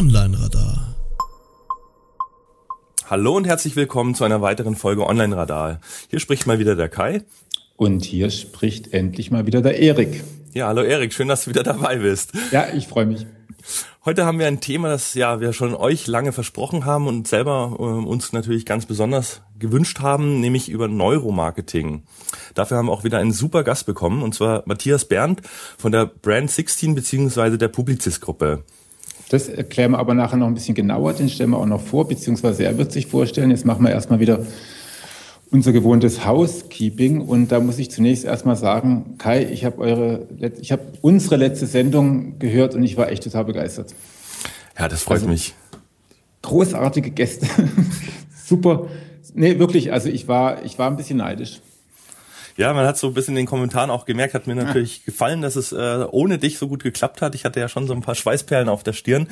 Online-Radar. Hallo und herzlich willkommen zu einer weiteren Folge Online-Radar. Hier spricht mal wieder der Kai. Und hier spricht endlich mal wieder der Erik. Ja, hallo Erik, schön, dass du wieder dabei bist. Ja, ich freue mich. Heute haben wir ein Thema, das ja wir schon euch lange versprochen haben und selber äh, uns natürlich ganz besonders gewünscht haben, nämlich über Neuromarketing. Dafür haben wir auch wieder einen super Gast bekommen und zwar Matthias Berndt von der Brand 16 beziehungsweise der Publicis Gruppe. Das erklären wir aber nachher noch ein bisschen genauer, den stellen wir auch noch vor, beziehungsweise er wird sich vorstellen. Jetzt machen wir erstmal wieder unser gewohntes Housekeeping und da muss ich zunächst erstmal sagen, Kai, ich habe eure, ich habe unsere letzte Sendung gehört und ich war echt total begeistert. Ja, das freut also, mich. Großartige Gäste, super. Nee, wirklich, also ich war, ich war ein bisschen neidisch. Ja, man hat so ein bisschen in den Kommentaren auch gemerkt, hat mir natürlich gefallen, dass es äh, ohne dich so gut geklappt hat. Ich hatte ja schon so ein paar Schweißperlen auf der Stirn,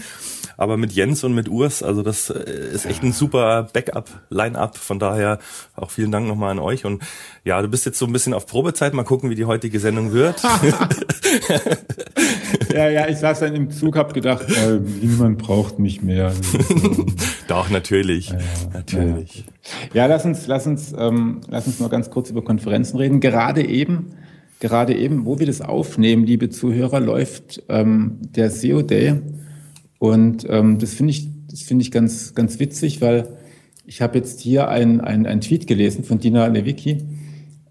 aber mit Jens und mit Urs, also das äh, ist echt ein super Backup, Line-up. Von daher auch vielen Dank nochmal an euch. Und ja, du bist jetzt so ein bisschen auf Probezeit. Mal gucken, wie die heutige Sendung wird. ja, ja, ich saß dann im Zug, hab gedacht, äh, niemand braucht mich mehr. Doch, natürlich, ja, natürlich. Ja. ja, lass uns, lass uns, ähm, lass uns mal ganz kurz über Konferenzen reden gerade eben, gerade eben, wo wir das aufnehmen, liebe Zuhörer, läuft ähm, der SEO Day. Und ähm, das finde ich, das finde ich ganz, ganz witzig, weil ich habe jetzt hier ein, ein, ein Tweet gelesen von Dina Lewicki.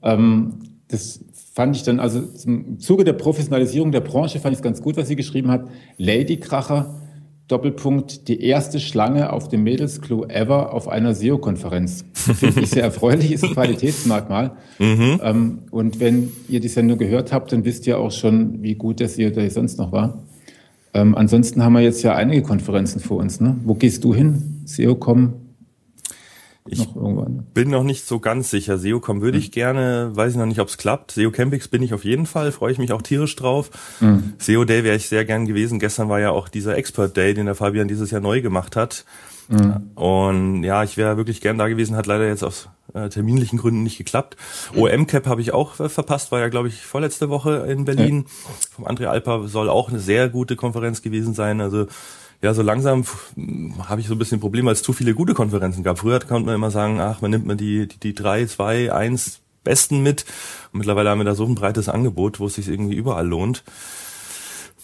Ähm, das fand ich dann, also im Zuge der Professionalisierung der Branche fand ich es ganz gut, was sie geschrieben hat. Ladykracher Doppelpunkt, die erste Schlange auf dem Mädelsklo ever auf einer SEO-Konferenz. Finde ich sehr erfreulich, ist ein Qualitätsmerkmal. Mhm. Ähm, und wenn ihr die Sendung gehört habt, dann wisst ihr auch schon, wie gut der SEO Day sonst noch war. Ähm, ansonsten haben wir jetzt ja einige Konferenzen vor uns. Ne? Wo gehst du hin? SEO.com, ich noch bin noch nicht so ganz sicher. SEOCom würde mhm. ich gerne, weiß ich noch nicht, ob es klappt. SEO Campix bin ich auf jeden Fall, freue ich mich auch tierisch drauf. Mhm. SEO Day wäre ich sehr gern gewesen. Gestern war ja auch dieser Expert Day, den der Fabian dieses Jahr neu gemacht hat. Mhm. Und ja, ich wäre wirklich gern da gewesen, hat leider jetzt aus äh, terminlichen Gründen nicht geklappt. OM Cap habe ich auch äh, verpasst, war ja glaube ich vorletzte Woche in Berlin. Ja. Vom André Alper soll auch eine sehr gute Konferenz gewesen sein. Also ja, so langsam habe ich so ein bisschen ein Problem, weil es zu viele gute Konferenzen gab. Früher konnte man immer sagen, ach, man nimmt mir die, die, die drei, zwei, eins Besten mit. Und mittlerweile haben wir da so ein breites Angebot, wo es sich irgendwie überall lohnt.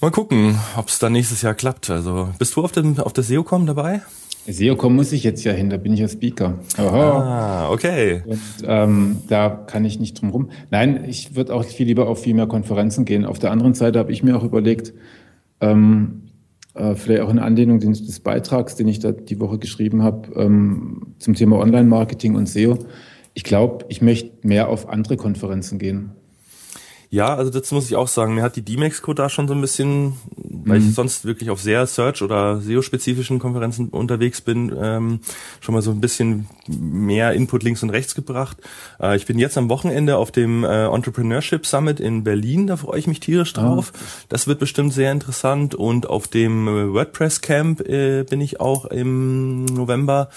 Mal gucken, ob es dann nächstes Jahr klappt. Also bist du auf dem auf der SEOCom dabei? SEOCom muss ich jetzt ja hin, da bin ich ja Speaker. Aha. Ah, okay. Und ähm, da kann ich nicht drum rum. Nein, ich würde auch viel lieber auf viel mehr Konferenzen gehen. Auf der anderen Seite habe ich mir auch überlegt, ähm, äh, vielleicht auch in Anlehnung des Beitrags, den ich da die Woche geschrieben habe ähm, zum Thema Online-Marketing und SEO. Ich glaube, ich möchte mehr auf andere Konferenzen gehen. Ja, also das muss ich auch sagen. Mir hat die D-Mexco da schon so ein bisschen, weil mhm. ich sonst wirklich auf sehr Search- oder SEO-spezifischen Konferenzen unterwegs bin, ähm, schon mal so ein bisschen mehr Input links und rechts gebracht. Äh, ich bin jetzt am Wochenende auf dem äh, Entrepreneurship Summit in Berlin, da freue ich mich tierisch ah. drauf. Ah. Das wird bestimmt sehr interessant. Und auf dem äh, WordPress Camp äh, bin ich auch im November.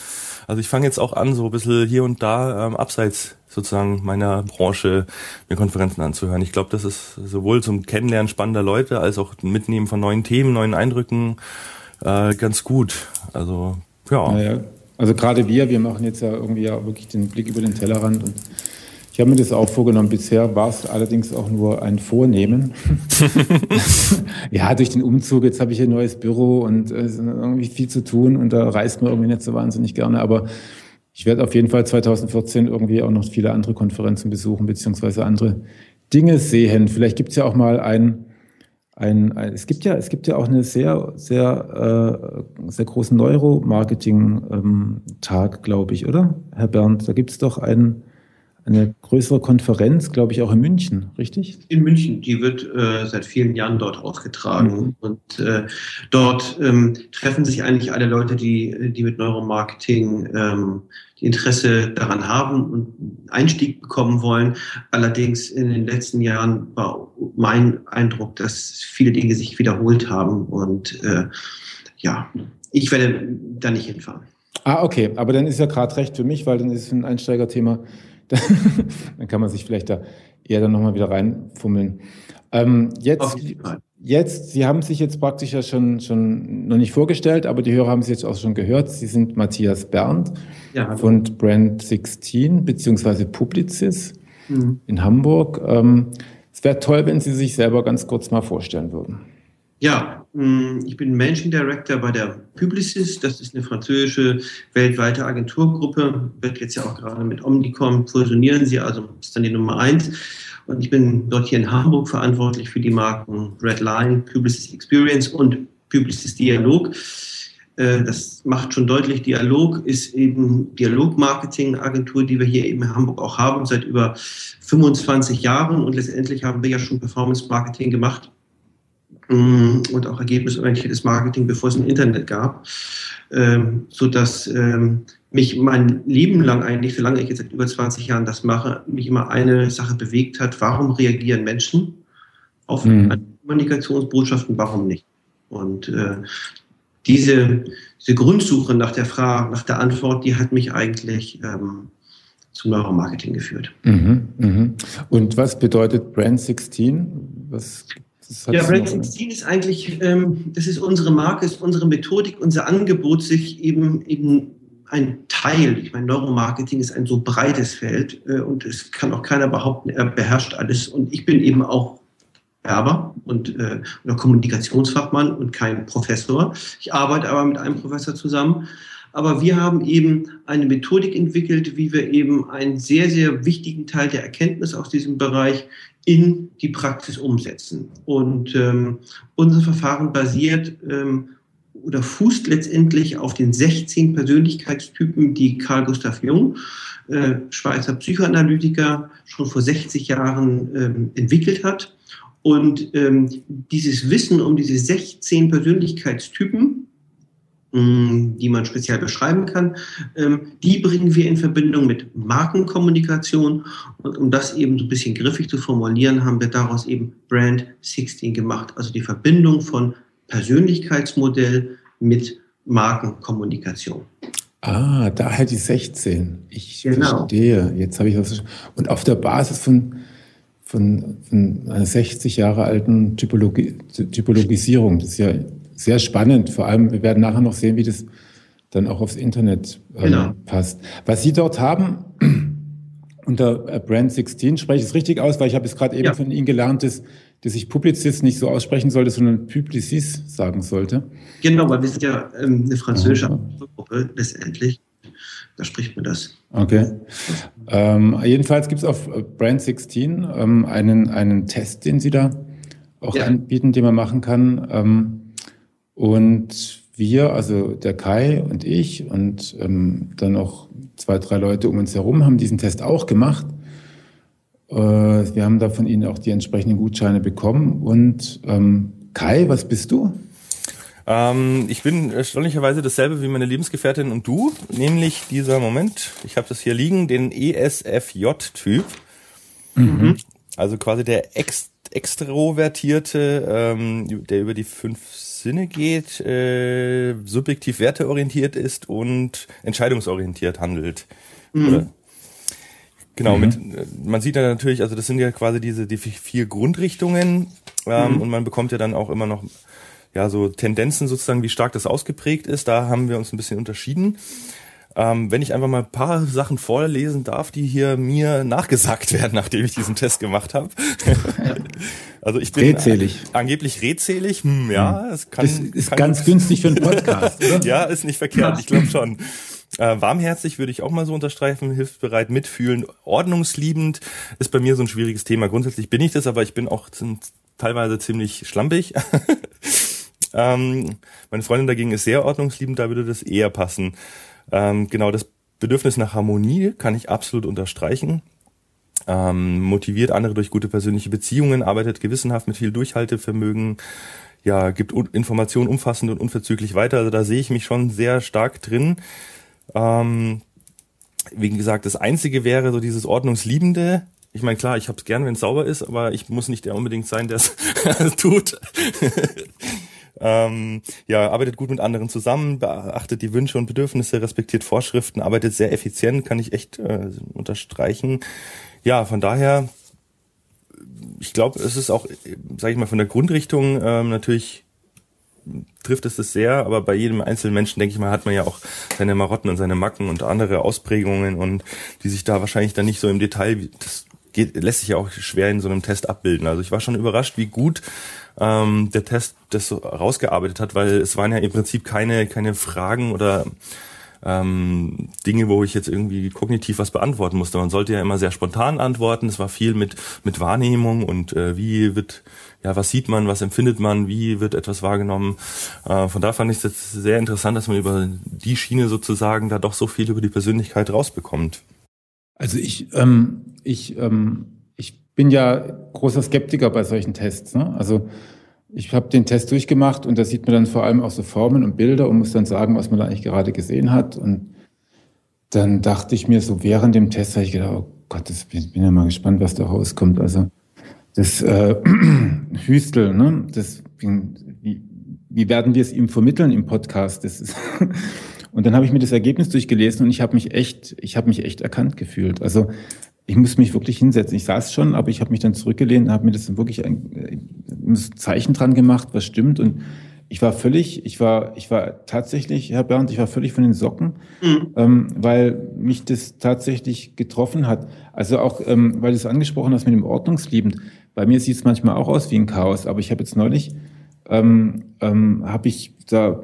Also ich fange jetzt auch an, so ein bisschen hier und da ähm, abseits sozusagen meiner Branche mir Konferenzen anzuhören. Ich glaube, das ist sowohl zum Kennenlernen spannender Leute als auch Mitnehmen von neuen Themen, neuen Eindrücken äh, ganz gut. Also ja. Naja, also gerade wir, wir machen jetzt ja irgendwie ja wirklich den Blick über den Tellerrand und ich habe mir das auch vorgenommen. Bisher war es allerdings auch nur ein Vornehmen. ja, durch den Umzug, jetzt habe ich ein neues Büro und äh, irgendwie viel zu tun und da reist man irgendwie nicht so wahnsinnig gerne. Aber ich werde auf jeden Fall 2014 irgendwie auch noch viele andere Konferenzen besuchen, beziehungsweise andere Dinge sehen. Vielleicht gibt es ja auch mal ein, ein, ein, es gibt ja, es gibt ja auch eine sehr, sehr, äh, sehr großen Neuromarketing-Tag, glaube ich, oder? Herr Bernd, da gibt es doch einen, eine größere Konferenz, glaube ich, auch in München, richtig? In München, die wird äh, seit vielen Jahren dort ausgetragen. Mhm. Und äh, dort ähm, treffen sich eigentlich alle Leute, die, die mit Neuromarketing ähm, Interesse daran haben und Einstieg bekommen wollen. Allerdings in den letzten Jahren war mein Eindruck, dass viele Dinge sich wiederholt haben. Und äh, ja, ich werde da nicht hinfahren. Ah, okay. Aber dann ist ja gerade recht für mich, weil dann ist es ein Einsteigerthema dann kann man sich vielleicht da eher dann nochmal wieder reinfummeln. Ähm, jetzt, jetzt, Sie haben sich jetzt praktisch ja schon, schon noch nicht vorgestellt, aber die Hörer haben Sie jetzt auch schon gehört. Sie sind Matthias Berndt ja, von Brand 16 beziehungsweise Publicis mhm. in Hamburg. Ähm, es wäre toll, wenn Sie sich selber ganz kurz mal vorstellen würden. Ja, mm, ich bin Managing Director bei der Publicis. Das ist eine französische weltweite Agenturgruppe. Wird jetzt ja auch gerade mit Omnicom fusionieren sie, also ist dann die Nummer eins. Und ich bin dort hier in Hamburg verantwortlich für die Marken Redline, Publicis Experience und Publicis Dialog. Äh, das macht schon deutlich, Dialog ist eben Dialog-Marketing-Agentur, die wir hier eben in Hamburg auch haben, seit über 25 Jahren. Und letztendlich haben wir ja schon Performance-Marketing gemacht mm, und auch ergebnisorientiertes Marketing, bevor es ein Internet gab, ähm, so dass ähm, mich mein Leben lang eigentlich, solange ich jetzt seit über 20 Jahren das mache, mich immer eine Sache bewegt hat, warum reagieren Menschen auf mhm. Kommunikationsbotschaften, warum nicht? Und äh, diese, diese Grundsuche nach der Frage, nach der Antwort, die hat mich eigentlich ähm, zum Neuromarketing geführt. Mhm, mh. Und was bedeutet Brand 16? Was, ja, Brand 16 ist eigentlich, ähm, das ist unsere Marke, ist unsere Methodik, unser Angebot, sich eben, eben ein Teil, ich meine, Neuromarketing ist ein so breites Feld äh, und es kann auch keiner behaupten, er beherrscht alles. Und ich bin eben auch Werber und äh, oder Kommunikationsfachmann und kein Professor. Ich arbeite aber mit einem Professor zusammen. Aber wir haben eben eine Methodik entwickelt, wie wir eben einen sehr, sehr wichtigen Teil der Erkenntnis aus diesem Bereich in die Praxis umsetzen. Und ähm, unser Verfahren basiert ähm, oder fußt letztendlich auf den 16 Persönlichkeitstypen, die Carl Gustav Jung, äh, Schweizer Psychoanalytiker, schon vor 60 Jahren ähm, entwickelt hat. Und ähm, dieses Wissen um diese 16 Persönlichkeitstypen, die man speziell beschreiben kann, ähm, die bringen wir in Verbindung mit Markenkommunikation. Und um das eben so ein bisschen griffig zu formulieren, haben wir daraus eben Brand 16 gemacht. Also die Verbindung von Persönlichkeitsmodell mit Markenkommunikation. Ah, daher die 16. Ich genau. verstehe. Jetzt habe ich das. Und auf der Basis von von, von einer 60 Jahre alten Typologi Typologisierung. Das ist ja sehr spannend. Vor allem, wir werden nachher noch sehen, wie das dann auch aufs Internet ähm, genau. passt. Was Sie dort haben, unter äh, Brand 16, spreche ich es richtig aus, weil ich habe es gerade eben ja. von Ihnen gelernt, dass, dass ich Publicist nicht so aussprechen sollte, sondern Publicis sagen sollte. Genau, weil wir sind ja ähm, eine französische Gruppe letztendlich. Da spricht man das. Okay. Ähm, jedenfalls gibt es auf Brand 16 ähm, einen, einen Test, den Sie da auch ja. anbieten, den man machen kann. Und wir, also der Kai und ich und ähm, dann noch zwei, drei Leute um uns herum, haben diesen Test auch gemacht. Äh, wir haben da von Ihnen auch die entsprechenden Gutscheine bekommen. Und ähm, Kai, was bist du? Ähm, ich bin erstaunlicherweise dasselbe wie meine Lebensgefährtin und du, nämlich dieser Moment, ich habe das hier liegen, den ESFJ-Typ. Mhm. Also quasi der Ex extrovertierte, ähm, der über die fünf Sinne geht, äh, subjektiv werteorientiert ist und entscheidungsorientiert handelt. Mhm. Genau, mhm. mit, man sieht ja natürlich, also das sind ja quasi diese die vier Grundrichtungen ähm, mhm. und man bekommt ja dann auch immer noch ja, so Tendenzen sozusagen, wie stark das ausgeprägt ist. Da haben wir uns ein bisschen unterschieden. Ähm, wenn ich einfach mal ein paar Sachen vorlesen darf, die hier mir nachgesagt werden, nachdem ich diesen Test gemacht habe. also ich bin redselig. angeblich redselig. Hm, ja, es kann. Das ist kann, ganz günstig für einen Podcast. Oder? ja, ist nicht verkehrt. Ich glaube schon. Äh, warmherzig würde ich auch mal so unterstreichen, hilfsbereit, mitfühlen, ordnungsliebend ist bei mir so ein schwieriges Thema. Grundsätzlich bin ich das, aber ich bin auch teilweise ziemlich schlampig. Ähm, meine Freundin dagegen ist sehr ordnungsliebend, da würde das eher passen. Ähm, genau, das Bedürfnis nach Harmonie kann ich absolut unterstreichen. Ähm, motiviert andere durch gute persönliche Beziehungen, arbeitet gewissenhaft mit viel Durchhaltevermögen, ja, gibt Informationen umfassend und unverzüglich weiter. Also da sehe ich mich schon sehr stark drin. Ähm, wie gesagt, das Einzige wäre so dieses Ordnungsliebende. Ich meine, klar, ich habe es gern, wenn es sauber ist, aber ich muss nicht der unbedingt sein, der es tut. Ähm, ja, arbeitet gut mit anderen zusammen, beachtet die Wünsche und Bedürfnisse, respektiert Vorschriften, arbeitet sehr effizient, kann ich echt äh, unterstreichen. Ja, von daher, ich glaube, es ist auch, sage ich mal, von der Grundrichtung ähm, natürlich trifft es das sehr, aber bei jedem einzelnen Menschen, denke ich mal, hat man ja auch seine Marotten und seine Macken und andere Ausprägungen und die sich da wahrscheinlich dann nicht so im Detail, das geht, lässt sich ja auch schwer in so einem Test abbilden. Also ich war schon überrascht, wie gut ähm, der Test das so rausgearbeitet hat, weil es waren ja im Prinzip keine, keine Fragen oder ähm, Dinge, wo ich jetzt irgendwie kognitiv was beantworten musste. Man sollte ja immer sehr spontan antworten. Es war viel mit, mit Wahrnehmung und äh, wie wird ja, was sieht man, was empfindet man, wie wird etwas wahrgenommen. Äh, von da fand ich es jetzt sehr interessant, dass man über die Schiene sozusagen da doch so viel über die Persönlichkeit rausbekommt. Also ich, ähm, ich, ähm, ich bin ja großer Skeptiker bei solchen Tests. Ne? Also ich habe den Test durchgemacht und da sieht man dann vor allem auch so Formen und Bilder und muss dann sagen, was man da eigentlich gerade gesehen hat. Und dann dachte ich mir so während dem Test, habe ich gedacht, oh Gott, das bin, bin ja mal gespannt, was da rauskommt. Also das äh, Hüstel, ne? das, wie, wie werden wir es ihm vermitteln im Podcast? Das ist und dann habe ich mir das Ergebnis durchgelesen und ich habe mich echt, ich habe mich echt erkannt gefühlt. Also ich muss mich wirklich hinsetzen. Ich saß schon, aber ich habe mich dann zurückgelehnt und habe mir das wirklich ein, ein äh, Zeichen dran gemacht, was stimmt. Und ich war völlig, ich war, ich war tatsächlich, Herr Bernd, ich war völlig von den Socken, mhm. ähm, weil mich das tatsächlich getroffen hat. Also auch, ähm, weil du es angesprochen hast mit dem Ordnungsliebend. Bei mir sieht es manchmal auch aus wie ein Chaos, aber ich habe jetzt neulich, ähm, ähm, habe ich da,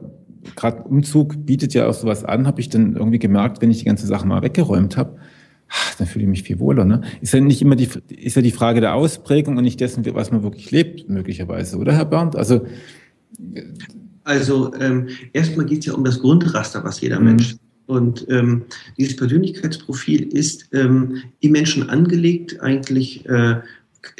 gerade Umzug bietet ja auch sowas an, habe ich dann irgendwie gemerkt, wenn ich die ganze Sache mal weggeräumt habe, dann fühle ich mich viel wohler. Ne? Ist ja nicht immer die, ist ja die Frage der Ausprägung und nicht dessen, was man wirklich lebt, möglicherweise, oder Herr Bernd? Also, also ähm, erstmal geht es ja um das Grundraster, was jeder mhm. Mensch und ähm, dieses Persönlichkeitsprofil ist ähm, im Menschen angelegt, eigentlich äh,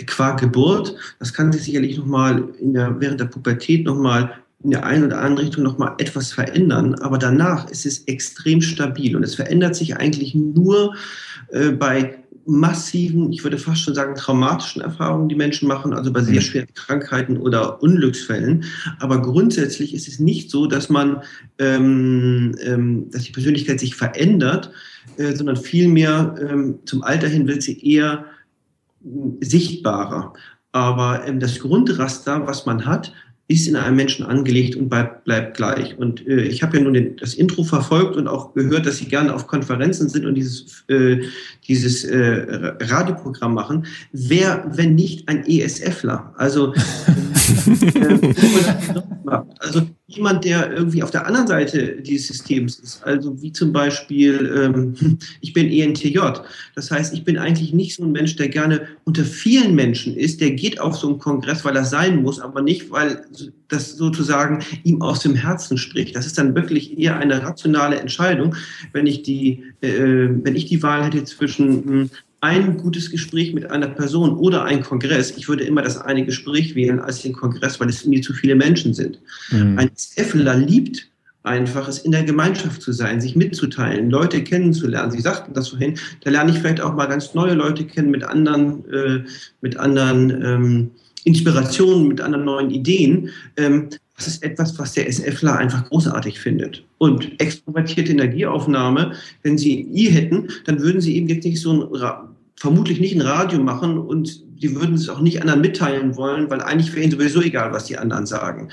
qua Geburt. Das kann sich sicherlich nochmal während der Pubertät nochmal in der einen oder anderen Richtung nochmal etwas verändern, aber danach ist es extrem stabil und es verändert sich eigentlich nur äh, bei massiven, ich würde fast schon sagen, traumatischen Erfahrungen, die Menschen machen, also bei sehr mhm. schweren Krankheiten oder Unglücksfällen. Aber grundsätzlich ist es nicht so, dass man, ähm, ähm, dass die Persönlichkeit sich verändert, äh, sondern vielmehr ähm, zum Alter hin wird sie eher sichtbarer. Aber ähm, das Grundraster, was man hat, ist in einem Menschen angelegt und bleibt, bleibt gleich. Und äh, ich habe ja nun den, das Intro verfolgt und auch gehört, dass Sie gerne auf Konferenzen sind und dieses, äh, dieses äh, Radioprogramm machen. Wer, wenn nicht ein ESFler? Also, äh, also jemand, der irgendwie auf der anderen Seite dieses Systems ist. Also wie zum Beispiel, ähm, ich bin ENTJ. Das heißt, ich bin eigentlich nicht so ein Mensch, der gerne unter vielen Menschen ist. Der geht auf so einen Kongress, weil er sein muss, aber nicht, weil das sozusagen ihm aus dem Herzen spricht. Das ist dann wirklich eher eine rationale Entscheidung, wenn ich die, äh, wenn ich die Wahl hätte zwischen hm, ein gutes Gespräch mit einer Person oder ein Kongress. Ich würde immer das eine Gespräch wählen als den Kongress, weil es mir zu viele Menschen sind. Mhm. Ein SFler liebt einfach es in der Gemeinschaft zu sein, sich mitzuteilen, Leute kennenzulernen. Sie sagten das vorhin, da lerne ich vielleicht auch mal ganz neue Leute kennen mit anderen, äh, mit anderen ähm, Inspirationen, mit anderen neuen Ideen. Ähm, das ist etwas, was der SFler einfach großartig findet. Und extrovertierte Energieaufnahme, wenn Sie I hätten, dann würden Sie eben jetzt nicht so ein, vermutlich nicht ein Radio machen und die würden es auch nicht anderen mitteilen wollen, weil eigentlich wäre ihnen sowieso egal, was die anderen sagen.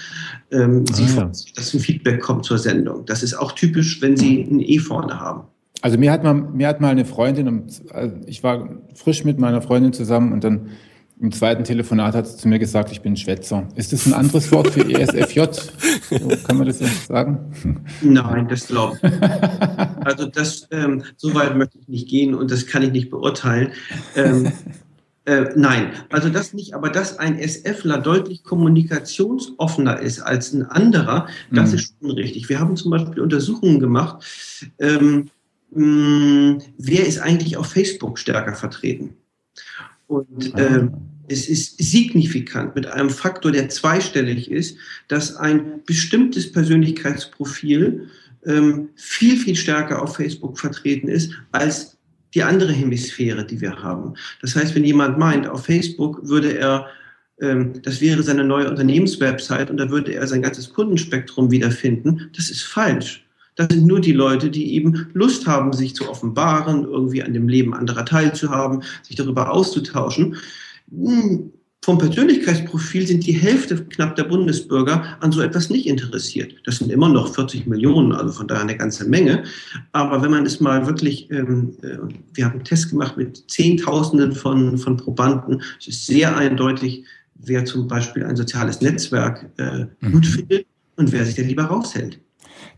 Ähm, ah, sie ja. dass ein Feedback kommt zur Sendung. Das ist auch typisch, wenn Sie ein E vorne haben. Also mir hat mal, mir hat mal eine Freundin, also ich war frisch mit meiner Freundin zusammen und dann im zweiten Telefonat hat sie zu mir gesagt, ich bin Schwätzer. Ist das ein anderes Wort für ESFJ? Kann man das jetzt sagen? Nein, das glaube ich. Also das, ähm, so weit möchte ich nicht gehen und das kann ich nicht beurteilen. Ähm, äh, nein, also das nicht, aber dass ein SFler deutlich kommunikationsoffener ist als ein anderer, das mhm. ist schon richtig. Wir haben zum Beispiel Untersuchungen gemacht, ähm, mh, wer ist eigentlich auf Facebook stärker vertreten? Und äh, es ist signifikant mit einem Faktor, der zweistellig ist, dass ein bestimmtes Persönlichkeitsprofil ähm, viel, viel stärker auf Facebook vertreten ist als die andere Hemisphäre, die wir haben. Das heißt, wenn jemand meint, auf Facebook würde er ähm, das wäre seine neue Unternehmenswebsite und da würde er sein ganzes Kundenspektrum wiederfinden. Das ist falsch. Das sind nur die Leute, die eben Lust haben, sich zu offenbaren, irgendwie an dem Leben anderer teilzuhaben, sich darüber auszutauschen. Hm, vom Persönlichkeitsprofil sind die Hälfte knapp der Bundesbürger an so etwas nicht interessiert. Das sind immer noch 40 Millionen, also von daher eine ganze Menge. Aber wenn man es mal wirklich, ähm, äh, wir haben einen Test gemacht mit Zehntausenden von, von Probanden, es ist sehr eindeutig, wer zum Beispiel ein soziales Netzwerk äh, mhm. gut findet und wer sich da lieber raushält.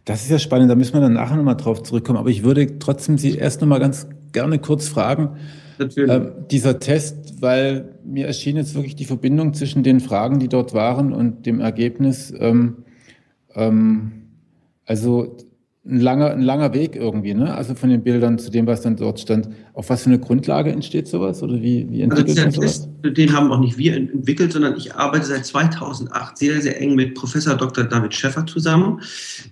Das ist ja spannend, da müssen wir dann nachher nochmal drauf zurückkommen. Aber ich würde trotzdem Sie erst nochmal ganz gerne kurz fragen, äh, dieser Test, weil mir erschien jetzt wirklich die Verbindung zwischen den Fragen, die dort waren und dem Ergebnis. Ähm, ähm, also ein langer, ein langer Weg irgendwie, ne? Also von den Bildern zu dem, was dann dort stand. Auf was für eine Grundlage entsteht sowas oder wie, wie also entwickelt also sowas? Test, den haben auch nicht wir entwickelt, sondern ich arbeite seit 2008 sehr, sehr eng mit Professor Dr. David Schäffer zusammen,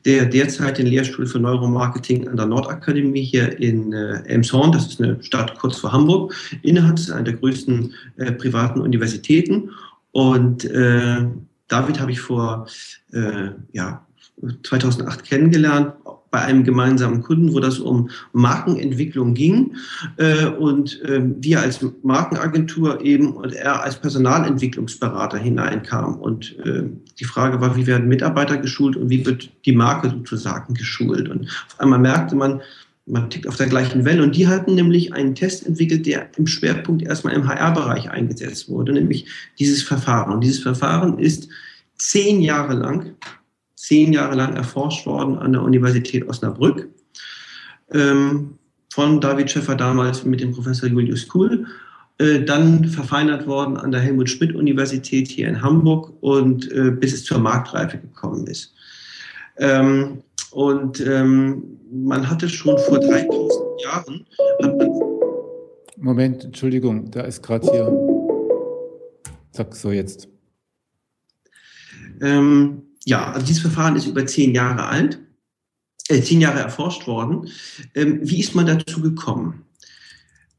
der derzeit den Lehrstuhl für Neuromarketing an der Nordakademie hier in äh, Elmshorn, das ist eine Stadt kurz vor Hamburg, innehat. Das ist eine der größten äh, privaten Universitäten. Und äh, David habe ich vor äh, ja, 2008 kennengelernt, bei einem gemeinsamen Kunden, wo das um Markenentwicklung ging äh, und äh, wir als Markenagentur eben und er als Personalentwicklungsberater hineinkam. Und äh, die Frage war, wie werden Mitarbeiter geschult und wie wird die Marke sozusagen geschult? Und auf einmal merkte man, man tickt auf der gleichen Welle. Und die hatten nämlich einen Test entwickelt, der im Schwerpunkt erstmal im HR-Bereich eingesetzt wurde, nämlich dieses Verfahren. Und dieses Verfahren ist zehn Jahre lang zehn Jahre lang erforscht worden an der Universität Osnabrück. Ähm, von David Schäffer damals mit dem Professor Julius Kuhl. Äh, dann verfeinert worden an der Helmut Schmidt Universität hier in Hamburg und äh, bis es zur Marktreife gekommen ist. Ähm, und ähm, man hatte schon vor 3000 Jahren. Moment, Entschuldigung, da ist gerade hier. Zack, so jetzt. Ähm, ja, also dieses Verfahren ist über zehn Jahre alt, äh, zehn Jahre erforscht worden. Ähm, wie ist man dazu gekommen?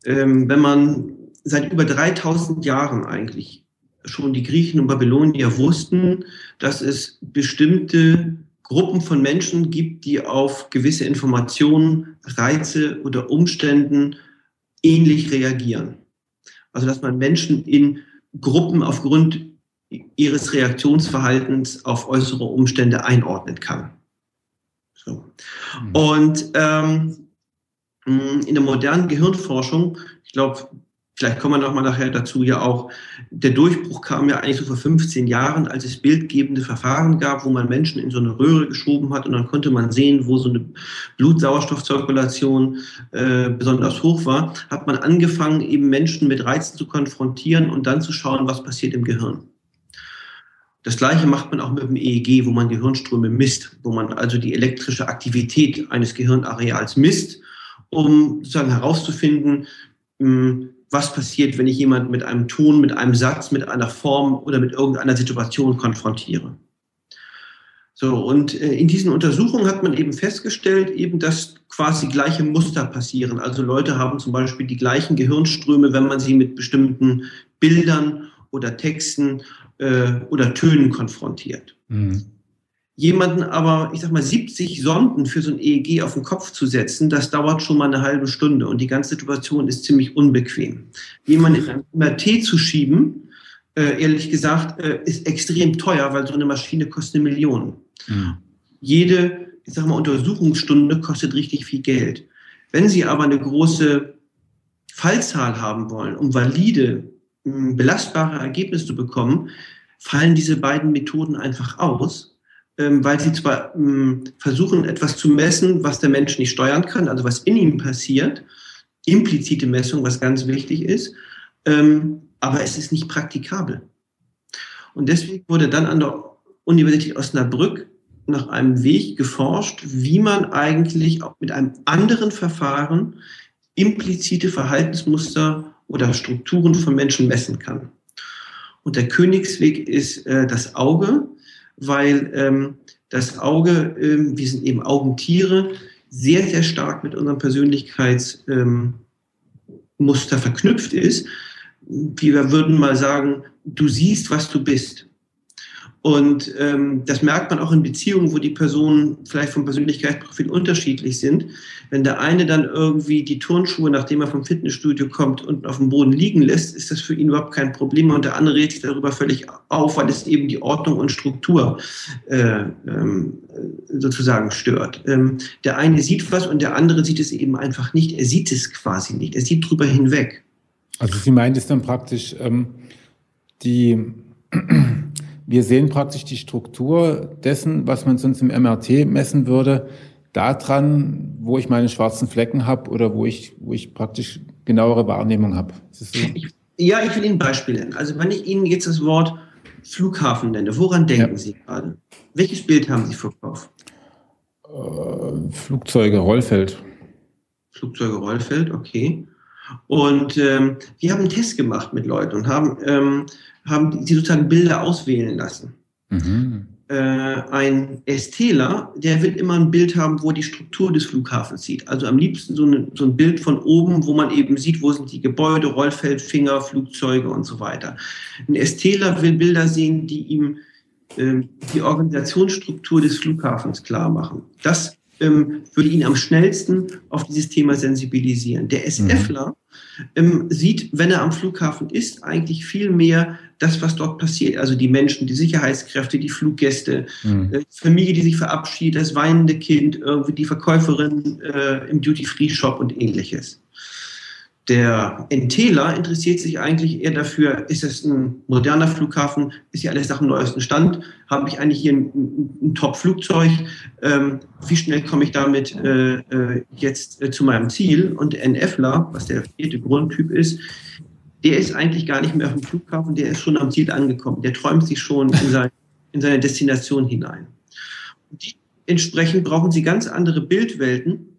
Ähm, wenn man seit über 3000 Jahren eigentlich schon die Griechen und Babylonier wussten, dass es bestimmte Gruppen von Menschen gibt, die auf gewisse Informationen, Reize oder Umständen ähnlich reagieren. Also dass man Menschen in Gruppen aufgrund ihres Reaktionsverhaltens auf äußere Umstände einordnen kann. So. Mhm. Und ähm, in der modernen Gehirnforschung, ich glaube, vielleicht kommen wir noch mal nachher dazu, ja auch, der Durchbruch kam ja eigentlich so vor 15 Jahren, als es bildgebende Verfahren gab, wo man Menschen in so eine Röhre geschoben hat und dann konnte man sehen, wo so eine Blutsauerstoffzirkulation äh, besonders hoch war, hat man angefangen, eben Menschen mit Reizen zu konfrontieren und dann zu schauen, was passiert im Gehirn. Das gleiche macht man auch mit dem EEG, wo man Gehirnströme misst, wo man also die elektrische Aktivität eines Gehirnareals misst, um sozusagen herauszufinden, hm, was passiert, wenn ich jemand mit einem Ton, mit einem Satz, mit einer Form oder mit irgendeiner Situation konfrontiere. So, und äh, in diesen Untersuchungen hat man eben festgestellt, eben, dass quasi gleiche Muster passieren. Also Leute haben zum Beispiel die gleichen Gehirnströme, wenn man sie mit bestimmten Bildern oder Texten äh, oder Tönen konfrontiert. Mhm. Jemanden aber, ich sag mal, 70 Sonden für so ein EEG auf den Kopf zu setzen, das dauert schon mal eine halbe Stunde und die ganze Situation ist ziemlich unbequem. Jemanden in ein MRT zu schieben, äh, ehrlich gesagt, äh, ist extrem teuer, weil so eine Maschine kostet eine Million. Mhm. Jede, ich sag mal, Untersuchungsstunde kostet richtig viel Geld. Wenn Sie aber eine große Fallzahl haben wollen, um valide belastbare Ergebnisse zu bekommen, fallen diese beiden Methoden einfach aus, ähm, weil sie zwar ähm, versuchen, etwas zu messen, was der Mensch nicht steuern kann, also was in ihm passiert, implizite Messung, was ganz wichtig ist, ähm, aber es ist nicht praktikabel. Und deswegen wurde dann an der Universität Osnabrück nach einem Weg geforscht, wie man eigentlich auch mit einem anderen Verfahren implizite Verhaltensmuster oder Strukturen von Menschen messen kann. Und der Königsweg ist äh, das Auge, weil ähm, das Auge, ähm, wir sind eben Augentiere, sehr, sehr stark mit unserem Persönlichkeitsmuster ähm, verknüpft ist. wir würden mal sagen, du siehst, was du bist. Und ähm, das merkt man auch in Beziehungen, wo die Personen vielleicht vom Persönlichkeitsprofil unterschiedlich sind. Wenn der eine dann irgendwie die Turnschuhe, nachdem er vom Fitnessstudio kommt, und auf dem Boden liegen lässt, ist das für ihn überhaupt kein Problem. Und der andere regt sich darüber völlig auf, weil es eben die Ordnung und Struktur äh, ähm, sozusagen stört. Ähm, der eine sieht was und der andere sieht es eben einfach nicht. Er sieht es quasi nicht. Er sieht drüber hinweg. Also Sie meint es dann praktisch, ähm, die wir sehen praktisch die Struktur dessen, was man sonst im MRT messen würde, daran, wo ich meine schwarzen Flecken habe oder wo ich, wo ich praktisch genauere Wahrnehmung habe. So? Ja, ich will Ihnen ein Beispiel nennen. Also wenn ich Ihnen jetzt das Wort Flughafen nenne, woran denken ja. Sie gerade? Welches Bild haben Sie vor Kopf? Äh, Flugzeuge, Rollfeld. Flugzeuge, Rollfeld, okay. Und ähm, wir haben einen Test gemacht mit Leuten und haben ähm, haben die sozusagen Bilder auswählen lassen. Mhm. Äh, ein STler, der will immer ein Bild haben, wo die Struktur des Flughafens sieht. Also am liebsten so, eine, so ein Bild von oben, wo man eben sieht, wo sind die Gebäude, Rollfeld, Finger, Flugzeuge und so weiter. Ein STler will Bilder sehen, die ihm äh, die Organisationsstruktur des Flughafens klar machen. Das ähm, würde ihn am schnellsten auf dieses Thema sensibilisieren. Der SFler mhm. ähm, sieht, wenn er am Flughafen ist, eigentlich viel mehr das, was dort passiert. Also die Menschen, die Sicherheitskräfte, die Fluggäste, mhm. äh, Familie, die sich verabschiedet, das weinende Kind, irgendwie die Verkäuferin äh, im Duty-Free-Shop und ähnliches. Der NTler interessiert sich eigentlich eher dafür, ist es ein moderner Flughafen, ist hier alles nach dem neuesten Stand, habe ich eigentlich hier ein, ein Top-Flugzeug, ähm, wie schnell komme ich damit äh, äh, jetzt äh, zu meinem Ziel? Und der NFler, was der vierte Grundtyp ist, der ist eigentlich gar nicht mehr auf dem Flughafen, der ist schon am Ziel angekommen. Der träumt sich schon in, sein, in seine Destination hinein. Und entsprechend brauchen sie ganz andere Bildwelten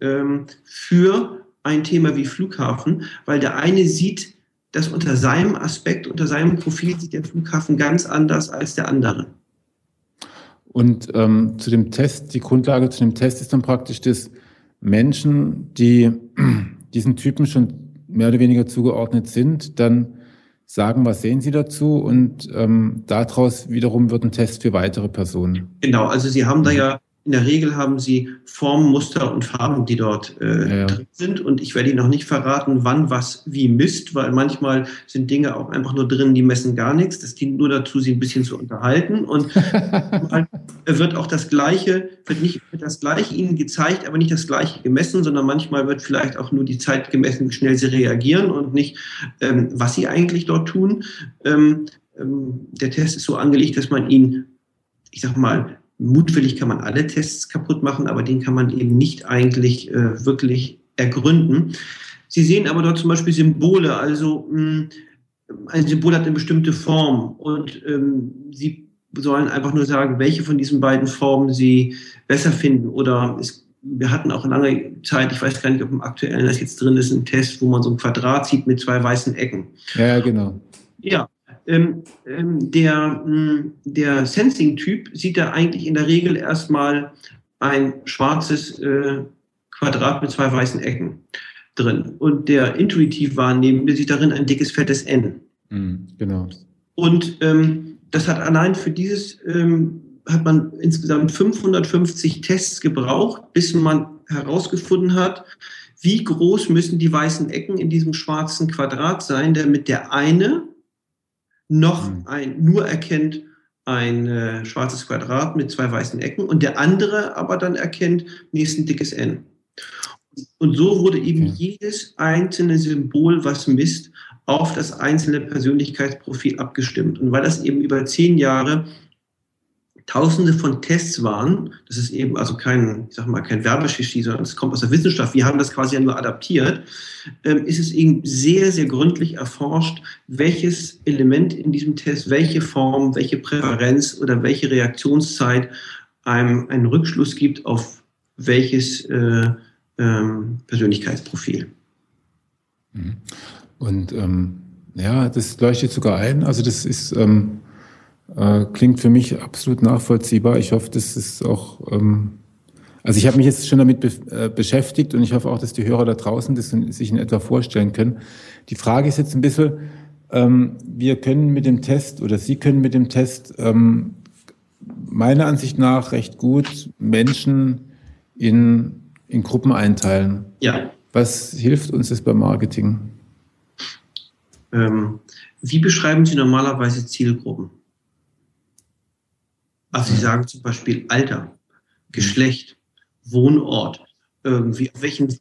ähm, für ein Thema wie Flughafen, weil der eine sieht das unter seinem Aspekt, unter seinem Profil sieht der Flughafen ganz anders als der andere. Und ähm, zu dem Test, die Grundlage zu dem Test ist dann praktisch, dass Menschen, die diesen Typen schon mehr oder weniger zugeordnet sind, dann sagen, was sehen Sie dazu und ähm, daraus wiederum wird ein Test für weitere Personen. Genau, also Sie haben da mhm. ja in der Regel haben sie Formen, Muster und Farben, die dort äh, ja. drin sind. Und ich werde Ihnen noch nicht verraten, wann was wie misst, weil manchmal sind Dinge auch einfach nur drin, die messen gar nichts. Das dient nur dazu, sie ein bisschen zu unterhalten. Und wird auch das Gleiche, wird nicht das Gleiche Ihnen gezeigt, aber nicht das Gleiche gemessen, sondern manchmal wird vielleicht auch nur die Zeit gemessen, wie schnell Sie reagieren und nicht, ähm, was Sie eigentlich dort tun. Ähm, ähm, der Test ist so angelegt, dass man ihn, ich sag mal, mutwillig kann man alle Tests kaputt machen, aber den kann man eben nicht eigentlich äh, wirklich ergründen. Sie sehen aber dort zum Beispiel Symbole, also mh, hm, ein Symbol hat eine bestimmte Form und ähm, Sie sollen einfach nur sagen, welche von diesen beiden Formen Sie besser finden. Oder es, wir hatten auch lange Zeit, ich weiß gar nicht, ob im aktuellen das jetzt drin ist, ein Test, wo man so ein Quadrat sieht mit zwei weißen Ecken. Ja, genau. Ja, ähm, ähm, der, hm, der Sensing-Typ sieht da eigentlich in der Regel erstmal ein schwarzes äh, Quadrat mit zwei weißen Ecken drin. Und der intuitiv wahrnehmende sieht darin ein dickes, fettes N. Mhm, genau. Und ähm, das hat allein für dieses, ähm, hat man insgesamt 550 Tests gebraucht, bis man herausgefunden hat, wie groß müssen die weißen Ecken in diesem schwarzen Quadrat sein, damit der eine noch mhm. ein, nur erkennt ein äh, schwarzes Quadrat mit zwei weißen Ecken und der andere aber dann erkennt nächsten dickes N. Und so wurde eben jedes einzelne Symbol, was misst, auf das einzelne Persönlichkeitsprofil abgestimmt. Und weil das eben über zehn Jahre Tausende von Tests waren. Das ist eben also kein, ich sag mal, kein Werbeschichi, sondern es kommt aus der Wissenschaft. Wir haben das quasi ja nur adaptiert. Ähm, ist es eben sehr, sehr gründlich erforscht, welches Element in diesem Test, welche Form, welche Präferenz oder welche Reaktionszeit einem einen Rückschluss gibt auf welches äh, ähm, Persönlichkeitsprofil. Mhm. Und ähm, ja, das leuchtet sogar ein. Also das ist ähm, äh, klingt für mich absolut nachvollziehbar. Ich hoffe, das ist auch, ähm, Also ich habe mich jetzt schon damit be äh, beschäftigt und ich hoffe auch, dass die Hörer da draußen das sich in etwa vorstellen können. Die Frage ist jetzt ein bisschen, ähm, wir können mit dem Test oder Sie können mit dem Test ähm, meiner Ansicht nach recht gut Menschen in, in Gruppen einteilen. Ja. Was hilft uns das beim Marketing? Ähm, wie beschreiben Sie normalerweise Zielgruppen? Also Sie sagen zum Beispiel Alter, Geschlecht, Wohnort, irgendwie auf welchen,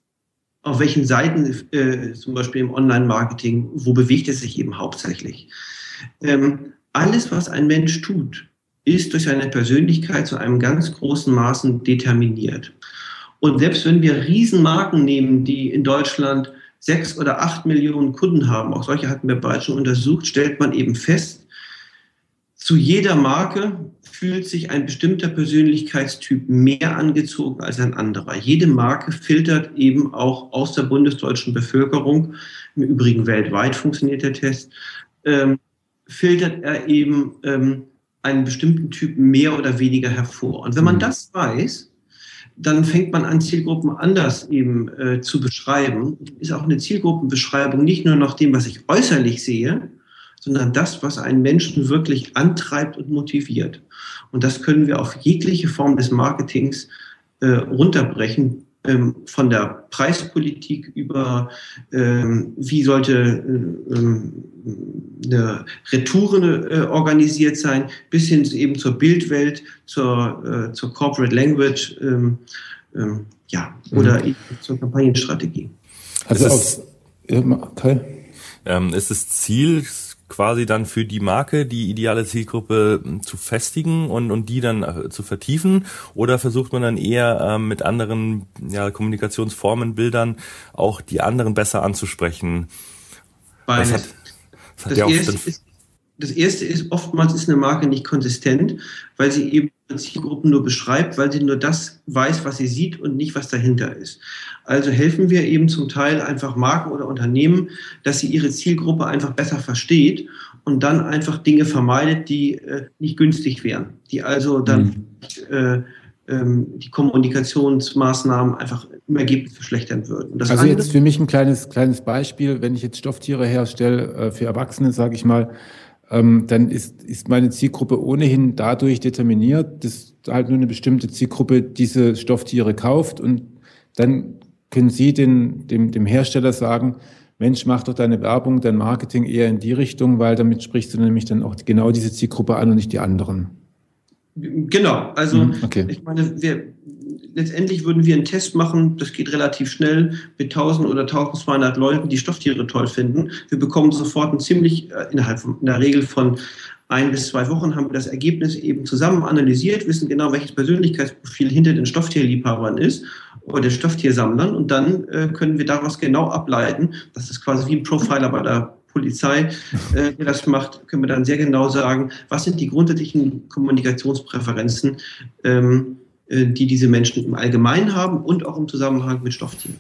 auf welchen Seiten, äh, zum Beispiel im Online-Marketing, wo bewegt es sich eben hauptsächlich? Ähm, alles, was ein Mensch tut, ist durch seine Persönlichkeit zu einem ganz großen Maßen determiniert. Und selbst wenn wir Riesenmarken nehmen, die in Deutschland sechs oder acht Millionen Kunden haben, auch solche hatten wir bereits schon untersucht, stellt man eben fest, zu jeder Marke fühlt sich ein bestimmter Persönlichkeitstyp mehr angezogen als ein anderer. Jede Marke filtert eben auch aus der bundesdeutschen Bevölkerung, im Übrigen weltweit funktioniert der Test, ähm, filtert er eben ähm, einen bestimmten Typ mehr oder weniger hervor. Und wenn man mhm. das weiß, dann fängt man an, Zielgruppen anders eben äh, zu beschreiben. Ist auch eine Zielgruppenbeschreibung nicht nur nach dem, was ich äußerlich sehe, sondern das, was einen Menschen wirklich antreibt und motiviert. Und das können wir auf jegliche Form des Marketings äh, runterbrechen, ähm, von der Preispolitik über, ähm, wie sollte äh, ähm, eine Retoure äh, organisiert sein, bis hin eben zur Bildwelt, zur, äh, zur Corporate Language, ähm, ähm, ja, oder mhm. zur Kampagnenstrategie. Also aus, okay. ähm, ist das Ziel quasi dann für die Marke die ideale Zielgruppe hm, zu festigen und, und die dann äh, zu vertiefen? Oder versucht man dann eher ähm, mit anderen ja, Kommunikationsformen, Bildern auch die anderen besser anzusprechen? Beides. Das, hat, das, das, erste ist, das erste ist, oftmals ist eine Marke nicht konsistent, weil sie eben Zielgruppen nur beschreibt, weil sie nur das weiß, was sie sieht und nicht, was dahinter ist. Also helfen wir eben zum Teil einfach Marken oder Unternehmen, dass sie ihre Zielgruppe einfach besser versteht und dann einfach Dinge vermeidet, die äh, nicht günstig wären, die also dann mhm. äh, ähm, die Kommunikationsmaßnahmen einfach im Ergebnis verschlechtern würden. also jetzt für mich ein kleines, kleines Beispiel, wenn ich jetzt Stofftiere herstelle äh, für Erwachsene, sage ich mal, ähm, dann ist, ist meine Zielgruppe ohnehin dadurch determiniert, dass halt nur eine bestimmte Zielgruppe diese Stofftiere kauft und dann können Sie den, dem, dem Hersteller sagen, Mensch, mach doch deine Werbung, dein Marketing eher in die Richtung, weil damit sprichst du nämlich dann auch genau diese Zielgruppe an und nicht die anderen. Genau, also mhm, okay. ich meine, wir, letztendlich würden wir einen Test machen, das geht relativ schnell, mit 1000 oder 1200 Leuten, die Stofftiere toll finden. Wir bekommen sofort ein ziemlich, äh, innerhalb von, in der Regel von ein bis zwei Wochen haben wir das Ergebnis eben zusammen analysiert, wissen genau, welches Persönlichkeitsprofil hinter den Stofftierliebhabern ist oder den Stofftiersammlern und dann äh, können wir daraus genau ableiten, das ist quasi wie ein Profiler bei der Polizei, äh, der das macht, können wir dann sehr genau sagen, was sind die grundsätzlichen Kommunikationspräferenzen, ähm, äh, die diese Menschen im Allgemeinen haben und auch im Zusammenhang mit Stofftieren.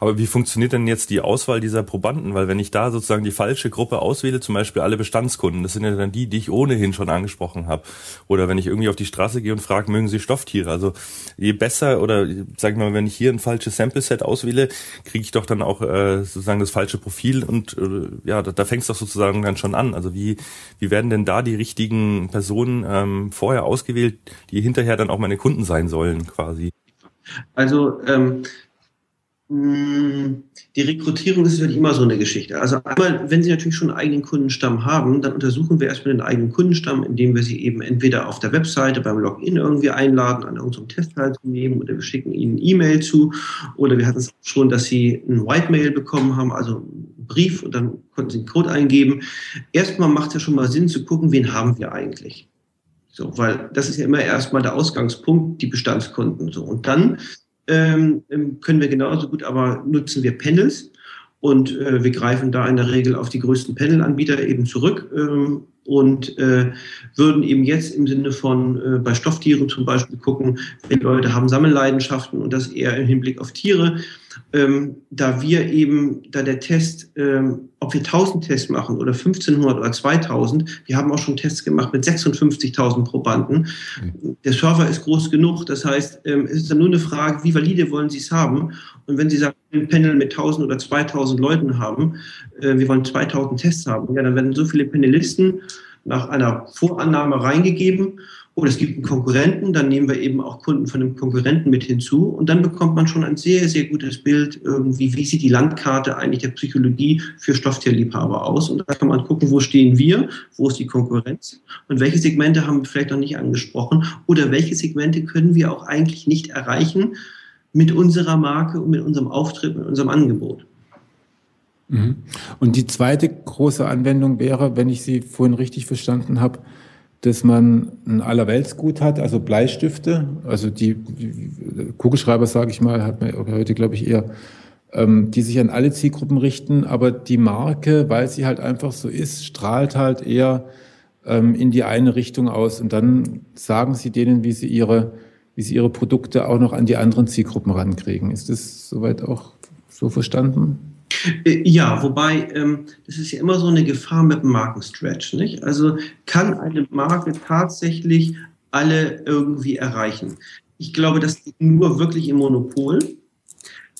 Aber wie funktioniert denn jetzt die Auswahl dieser Probanden? Weil wenn ich da sozusagen die falsche Gruppe auswähle, zum Beispiel alle Bestandskunden, das sind ja dann die, die ich ohnehin schon angesprochen habe. Oder wenn ich irgendwie auf die Straße gehe und frage, mögen Sie Stofftiere? Also je besser oder sag ich mal, wenn ich hier ein falsches Sample-Set auswähle, kriege ich doch dann auch äh, sozusagen das falsche Profil und äh, ja, da, da fängt es doch sozusagen dann schon an. Also wie, wie werden denn da die richtigen Personen ähm, vorher ausgewählt, die hinterher dann auch meine Kunden sein sollen quasi? Also ähm, hm, die Rekrutierung ist natürlich immer so eine Geschichte. Also einmal, wenn Sie natürlich schon einen eigenen Kundenstamm haben, dann untersuchen wir erstmal den eigenen Kundenstamm, indem wir sie eben entweder auf der Webseite beim Login irgendwie einladen, an irgendeinem Test teilzunehmen oder wir schicken ihnen E-Mail zu oder wir hatten es schon, dass sie ein White-Mail bekommen haben, also einen Brief und dann konnten sie einen Code eingeben. Erstmal macht es ja schon mal Sinn zu gucken, wen haben wir eigentlich. So, weil das ist ja immer erstmal der Ausgangspunkt, die Bestandskunden. So. Und dann ähm, ähm, können wir genauso gut, aber nutzen wir Panels. Und äh, wir greifen da in der Regel auf die größten Panel-Anbieter eben zurück ähm, und äh, würden eben jetzt im Sinne von äh, bei Stofftieren zum Beispiel gucken, wenn Leute haben Sammelleidenschaften und das eher im Hinblick auf Tiere, ähm, da wir eben, da der Test, ähm, ob wir 1000 Tests machen oder 1500 oder 2000, wir haben auch schon Tests gemacht mit 56.000 Probanden. Mhm. Der Server ist groß genug, das heißt, ähm, es ist dann nur eine Frage, wie valide wollen Sie es haben? Und wenn Sie sagen, ein Panel mit 1000 oder 2000 Leuten haben, äh, wir wollen 2000 Tests haben, ja, dann werden so viele Panelisten nach einer Vorannahme reingegeben oder es gibt einen Konkurrenten, dann nehmen wir eben auch Kunden von dem Konkurrenten mit hinzu und dann bekommt man schon ein sehr, sehr gutes Bild, irgendwie, wie sieht die Landkarte eigentlich der Psychologie für Stofftierliebhaber aus und da kann man gucken, wo stehen wir, wo ist die Konkurrenz und welche Segmente haben wir vielleicht noch nicht angesprochen oder welche Segmente können wir auch eigentlich nicht erreichen mit unserer Marke und mit unserem Auftritt, mit unserem Angebot. Mhm. Und die zweite große Anwendung wäre, wenn ich Sie vorhin richtig verstanden habe, dass man ein Allerweltsgut hat, also Bleistifte, also die, Kugelschreiber, sage ich mal, hat man heute, glaube ich, eher, ähm, die sich an alle Zielgruppen richten, aber die Marke, weil sie halt einfach so ist, strahlt halt eher ähm, in die eine Richtung aus und dann sagen sie denen, wie sie ihre, wie sie ihre Produkte auch noch an die anderen Zielgruppen rankriegen. Ist das soweit auch so verstanden? Äh, ja, wobei ähm, das ist ja immer so eine Gefahr mit dem Markenstretch. Nicht? Also kann eine Marke tatsächlich alle irgendwie erreichen. Ich glaube, das geht nur wirklich im Monopol.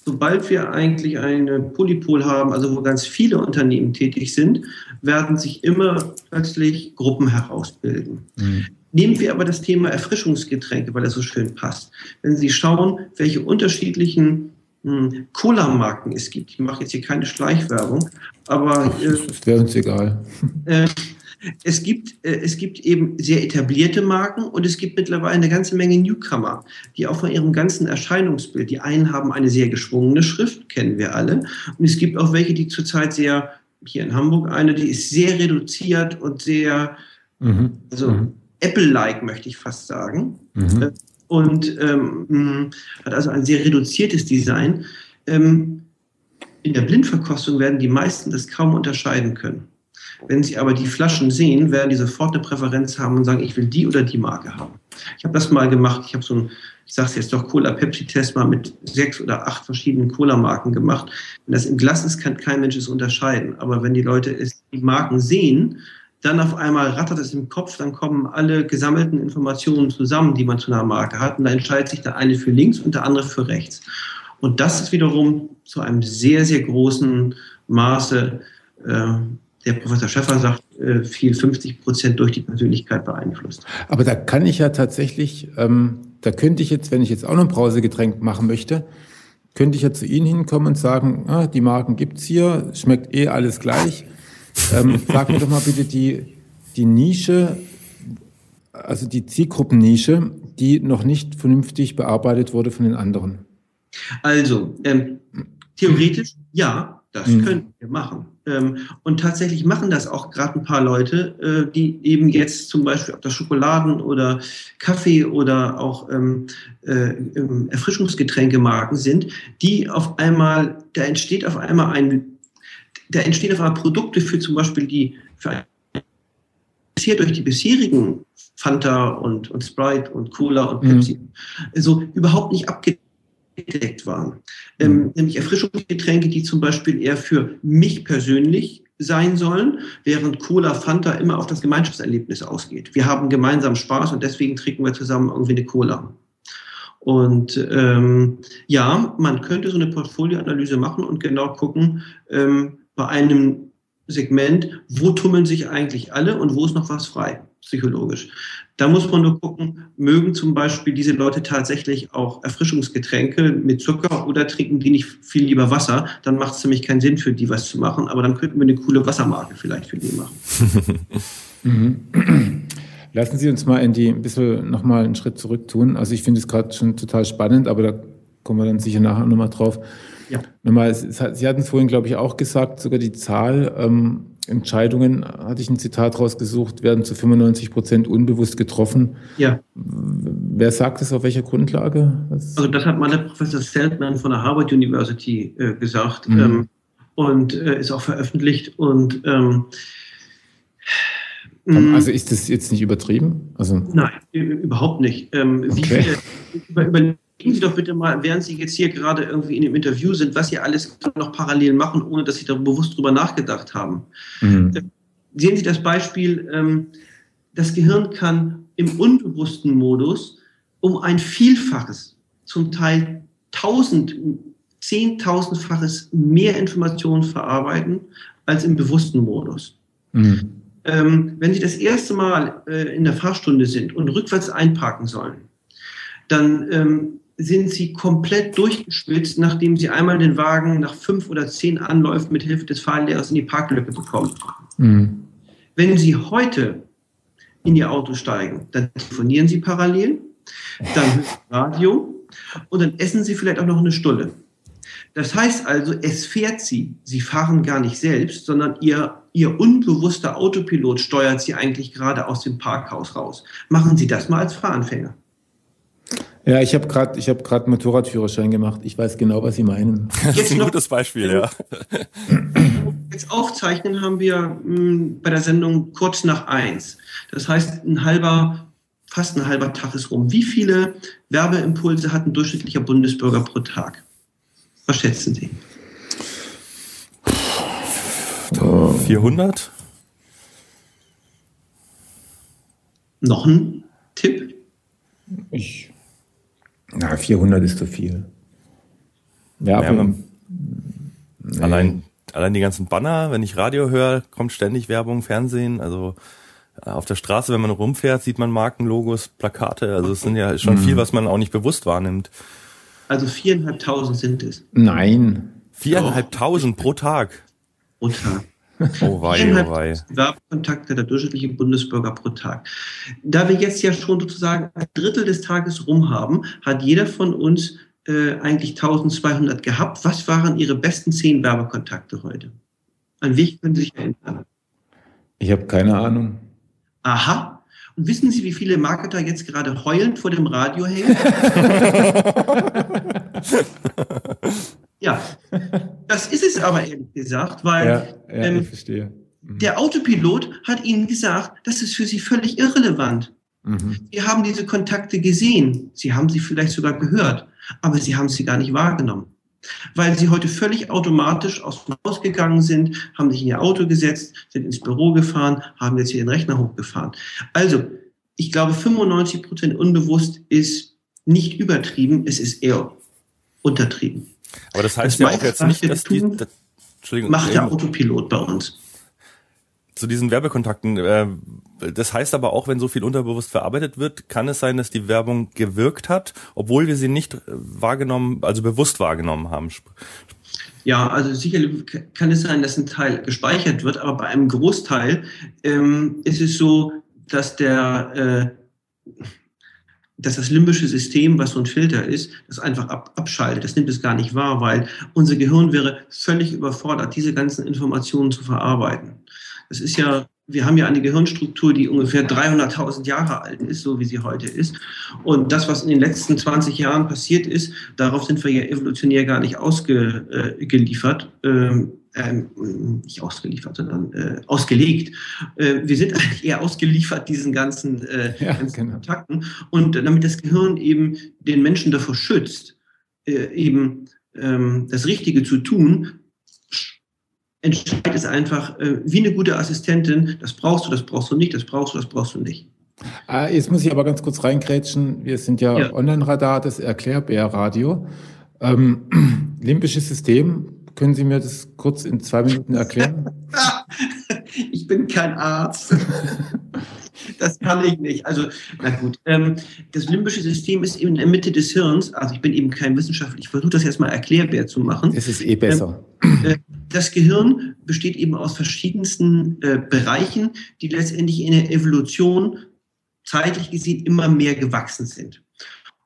Sobald wir eigentlich eine Polypol haben, also wo ganz viele Unternehmen tätig sind, werden sich immer plötzlich Gruppen herausbilden. Mhm. Nehmen wir aber das Thema Erfrischungsgetränke, weil das so schön passt. Wenn Sie schauen, welche unterschiedlichen Cola-Marken es gibt. Ich mache jetzt hier keine Schleichwerbung, aber. Äh, wäre uns egal. Äh, es gibt, äh, es gibt eben sehr etablierte Marken und es gibt mittlerweile eine ganze Menge Newcomer, die auch von ihrem ganzen Erscheinungsbild, die einen haben eine sehr geschwungene Schrift, kennen wir alle, und es gibt auch welche, die zurzeit sehr, hier in Hamburg eine, die ist sehr reduziert und sehr, mhm. also mhm. Apple-like möchte ich fast sagen. Mhm. Und ähm, hat also ein sehr reduziertes Design. Ähm, in der Blindverkostung werden die meisten das kaum unterscheiden können. Wenn sie aber die Flaschen sehen, werden die sofort eine Präferenz haben und sagen, ich will die oder die Marke haben. Ich habe das mal gemacht. Ich habe so ein, ich sage es jetzt doch, Cola-Pepsi-Test mal mit sechs oder acht verschiedenen Cola-Marken gemacht. Wenn das im Glas ist, kann kein Mensch es unterscheiden. Aber wenn die Leute es, die Marken sehen, dann auf einmal rattert es im Kopf, dann kommen alle gesammelten Informationen zusammen, die man zu einer Marke hat, und da entscheidet sich der eine für links und der andere für rechts. Und das ist wiederum zu einem sehr, sehr großen Maße, äh, der Professor Schäffer sagt, äh, viel 50 Prozent durch die Persönlichkeit beeinflusst. Aber da kann ich ja tatsächlich, ähm, da könnte ich jetzt, wenn ich jetzt auch noch ein Brausegetränk machen möchte, könnte ich ja zu Ihnen hinkommen und sagen, ah, die Marken gibt's hier, schmeckt eh alles gleich ähm, sag mir doch mal bitte die, die Nische, also die Zielgruppennische, die noch nicht vernünftig bearbeitet wurde von den anderen. Also, ähm, theoretisch ja, das mhm. können wir machen. Ähm, und tatsächlich machen das auch gerade ein paar Leute, äh, die eben jetzt zum Beispiel auf der Schokoladen- oder Kaffee- oder auch ähm, äh, Erfrischungsgetränkemarken sind, die auf einmal, da entsteht auf einmal ein da entstehen auf einmal Produkte für zum Beispiel die, für bisher durch die bisherigen Fanta und, und Sprite und Cola und mhm. Pepsi mhm. so überhaupt nicht abgedeckt waren. Ähm, mhm. Nämlich Erfrischungsgetränke, die zum Beispiel eher für mich persönlich sein sollen, während Cola, Fanta immer auf das Gemeinschaftserlebnis ausgeht. Wir haben gemeinsam Spaß und deswegen trinken wir zusammen irgendwie eine Cola. Und ähm, ja, man könnte so eine Portfolioanalyse machen und genau gucken, ähm, bei einem Segment, wo tummeln sich eigentlich alle und wo ist noch was frei, psychologisch. Da muss man nur gucken, mögen zum Beispiel diese Leute tatsächlich auch Erfrischungsgetränke mit Zucker oder trinken die nicht viel lieber Wasser, dann macht es nämlich keinen Sinn für die was zu machen, aber dann könnten wir eine coole Wassermarke vielleicht für die machen. Mhm. Lassen Sie uns mal in die ein bisschen nochmal einen Schritt zurück tun. Also ich finde es gerade schon total spannend, aber da kommen wir dann sicher nachher nochmal drauf. Ja. Nochmal, Sie hatten es vorhin, glaube ich, auch gesagt, sogar die Zahl ähm, Entscheidungen, hatte ich ein Zitat rausgesucht, werden zu 95 Prozent unbewusst getroffen. Ja. Wer sagt das auf welcher Grundlage? Was? Also das hat mal der Professor Seltman von der Harvard University äh, gesagt mhm. ähm, und äh, ist auch veröffentlicht und ähm, mm. also ist das jetzt nicht übertrieben? Also Nein, überhaupt nicht. Ähm, okay. Viele, über, über Gehen Sie doch bitte mal, während Sie jetzt hier gerade irgendwie in dem Interview sind, was Sie alles noch parallel machen, ohne dass Sie da bewusst drüber nachgedacht haben. Mhm. Äh, sehen Sie das Beispiel, ähm, das Gehirn kann im unbewussten Modus um ein Vielfaches, zum Teil tausend, zehntausendfaches mehr Informationen verarbeiten als im bewussten Modus. Mhm. Ähm, wenn Sie das erste Mal äh, in der Fahrstunde sind und rückwärts einparken sollen, dann ähm, sind Sie komplett durchgeschwitzt, nachdem Sie einmal den Wagen nach fünf oder zehn Anläufen mit Hilfe des Fahrlehrers in die Parklücke bekommen. Mhm. Wenn Sie heute in Ihr Auto steigen, dann telefonieren Sie parallel, dann hören Sie Radio und dann essen Sie vielleicht auch noch eine Stulle. Das heißt also, es fährt Sie. Sie fahren gar nicht selbst, sondern Ihr, Ihr unbewusster Autopilot steuert Sie eigentlich gerade aus dem Parkhaus raus. Machen Sie das mal als Fahranfänger. Ja, ich habe gerade ich habe gerade Motorradführerschein gemacht. Ich weiß genau, was Sie meinen. Das ist ein gutes Beispiel, ja. Jetzt aufzeichnen haben wir mh, hm, bei der Sendung kurz nach eins. Das heißt, ein halber, fast ein halber Tag ist rum. Wie viele Werbeimpulse hat ein durchschnittlicher Bundesbürger pro Tag? Was schätzen Sie? 400? Noch ein Tipp? Ich na, 400 ist zu viel. Ja, ja aber, nee. allein, allein die ganzen Banner, wenn ich Radio höre, kommt ständig Werbung, Fernsehen, also äh, auf der Straße, wenn man rumfährt, sieht man Markenlogos, Plakate, also es sind ja schon mhm. viel, was man auch nicht bewusst wahrnimmt. Also viereinhalbtausend sind es. Nein. Viereinhalbtausend pro Tag. Pro Tag. Oh wei, oh wei. Werbekontakte der durchschnittliche Bundesbürger pro Tag. Da wir jetzt ja schon sozusagen ein Drittel des Tages rum haben, hat jeder von uns äh, eigentlich 1200 gehabt. Was waren Ihre besten zehn Werbekontakte heute? An welche können Sie sich erinnern? Ich habe keine Ahnung. Aha. Und wissen Sie, wie viele Marketer jetzt gerade heulend vor dem Radio hängen? Ja, das ist es aber ehrlich gesagt, weil ja, ja, ähm, mhm. der Autopilot hat Ihnen gesagt, das ist für Sie völlig irrelevant. Mhm. Sie haben diese Kontakte gesehen, Sie haben sie vielleicht sogar gehört, aber Sie haben sie gar nicht wahrgenommen. Weil Sie heute völlig automatisch aus dem Haus gegangen sind, haben sich in Ihr Auto gesetzt, sind ins Büro gefahren, haben jetzt hier den Rechner hochgefahren. Also, ich glaube, 95 Prozent unbewusst ist nicht übertrieben, es ist eher untertrieben. Aber das heißt das ja auch jetzt nicht, dass die. Das, Entschuldigung. Macht der Autopilot bei uns. Zu diesen Werbekontakten. Äh, das heißt aber auch, wenn so viel unterbewusst verarbeitet wird, kann es sein, dass die Werbung gewirkt hat, obwohl wir sie nicht äh, wahrgenommen, also bewusst wahrgenommen haben. Ja, also sicherlich kann es sein, dass ein Teil gespeichert wird, aber bei einem Großteil ähm, ist es so, dass der äh, dass das limbische System, was so ein Filter ist, das einfach ab, abschaltet. Das nimmt es gar nicht wahr, weil unser Gehirn wäre völlig überfordert, diese ganzen Informationen zu verarbeiten. Das ist ja, wir haben ja eine Gehirnstruktur, die ungefähr 300.000 Jahre alt ist, so wie sie heute ist. Und das, was in den letzten 20 Jahren passiert ist, darauf sind wir ja evolutionär gar nicht ausgeliefert. Äh, ähm, ähm, nicht ausgeliefert, sondern äh, ausgelegt. Äh, wir sind eigentlich eher ausgeliefert diesen ganzen, äh, ja, ganzen genau. Kontakten. Und damit das Gehirn eben den Menschen davor schützt, äh, eben ähm, das Richtige zu tun, entscheidet es einfach äh, wie eine gute Assistentin, das brauchst du, das brauchst du nicht, das brauchst du, das brauchst du nicht. Ah, jetzt muss ich aber ganz kurz reingrätschen. Wir sind ja, ja. Online-Radar, das Erklärbär-Radio. Ähm, limbisches System, können Sie mir das kurz in zwei Minuten erklären? ich bin kein Arzt. Das kann ich nicht. Also, na gut. Ähm, das limbische System ist in der Mitte des Hirns. Also, ich bin eben kein Wissenschaftler. Ich versuche das jetzt mal erklärbar zu machen. Es ist eh besser. Das Gehirn besteht eben aus verschiedensten äh, Bereichen, die letztendlich in der Evolution zeitlich gesehen immer mehr gewachsen sind.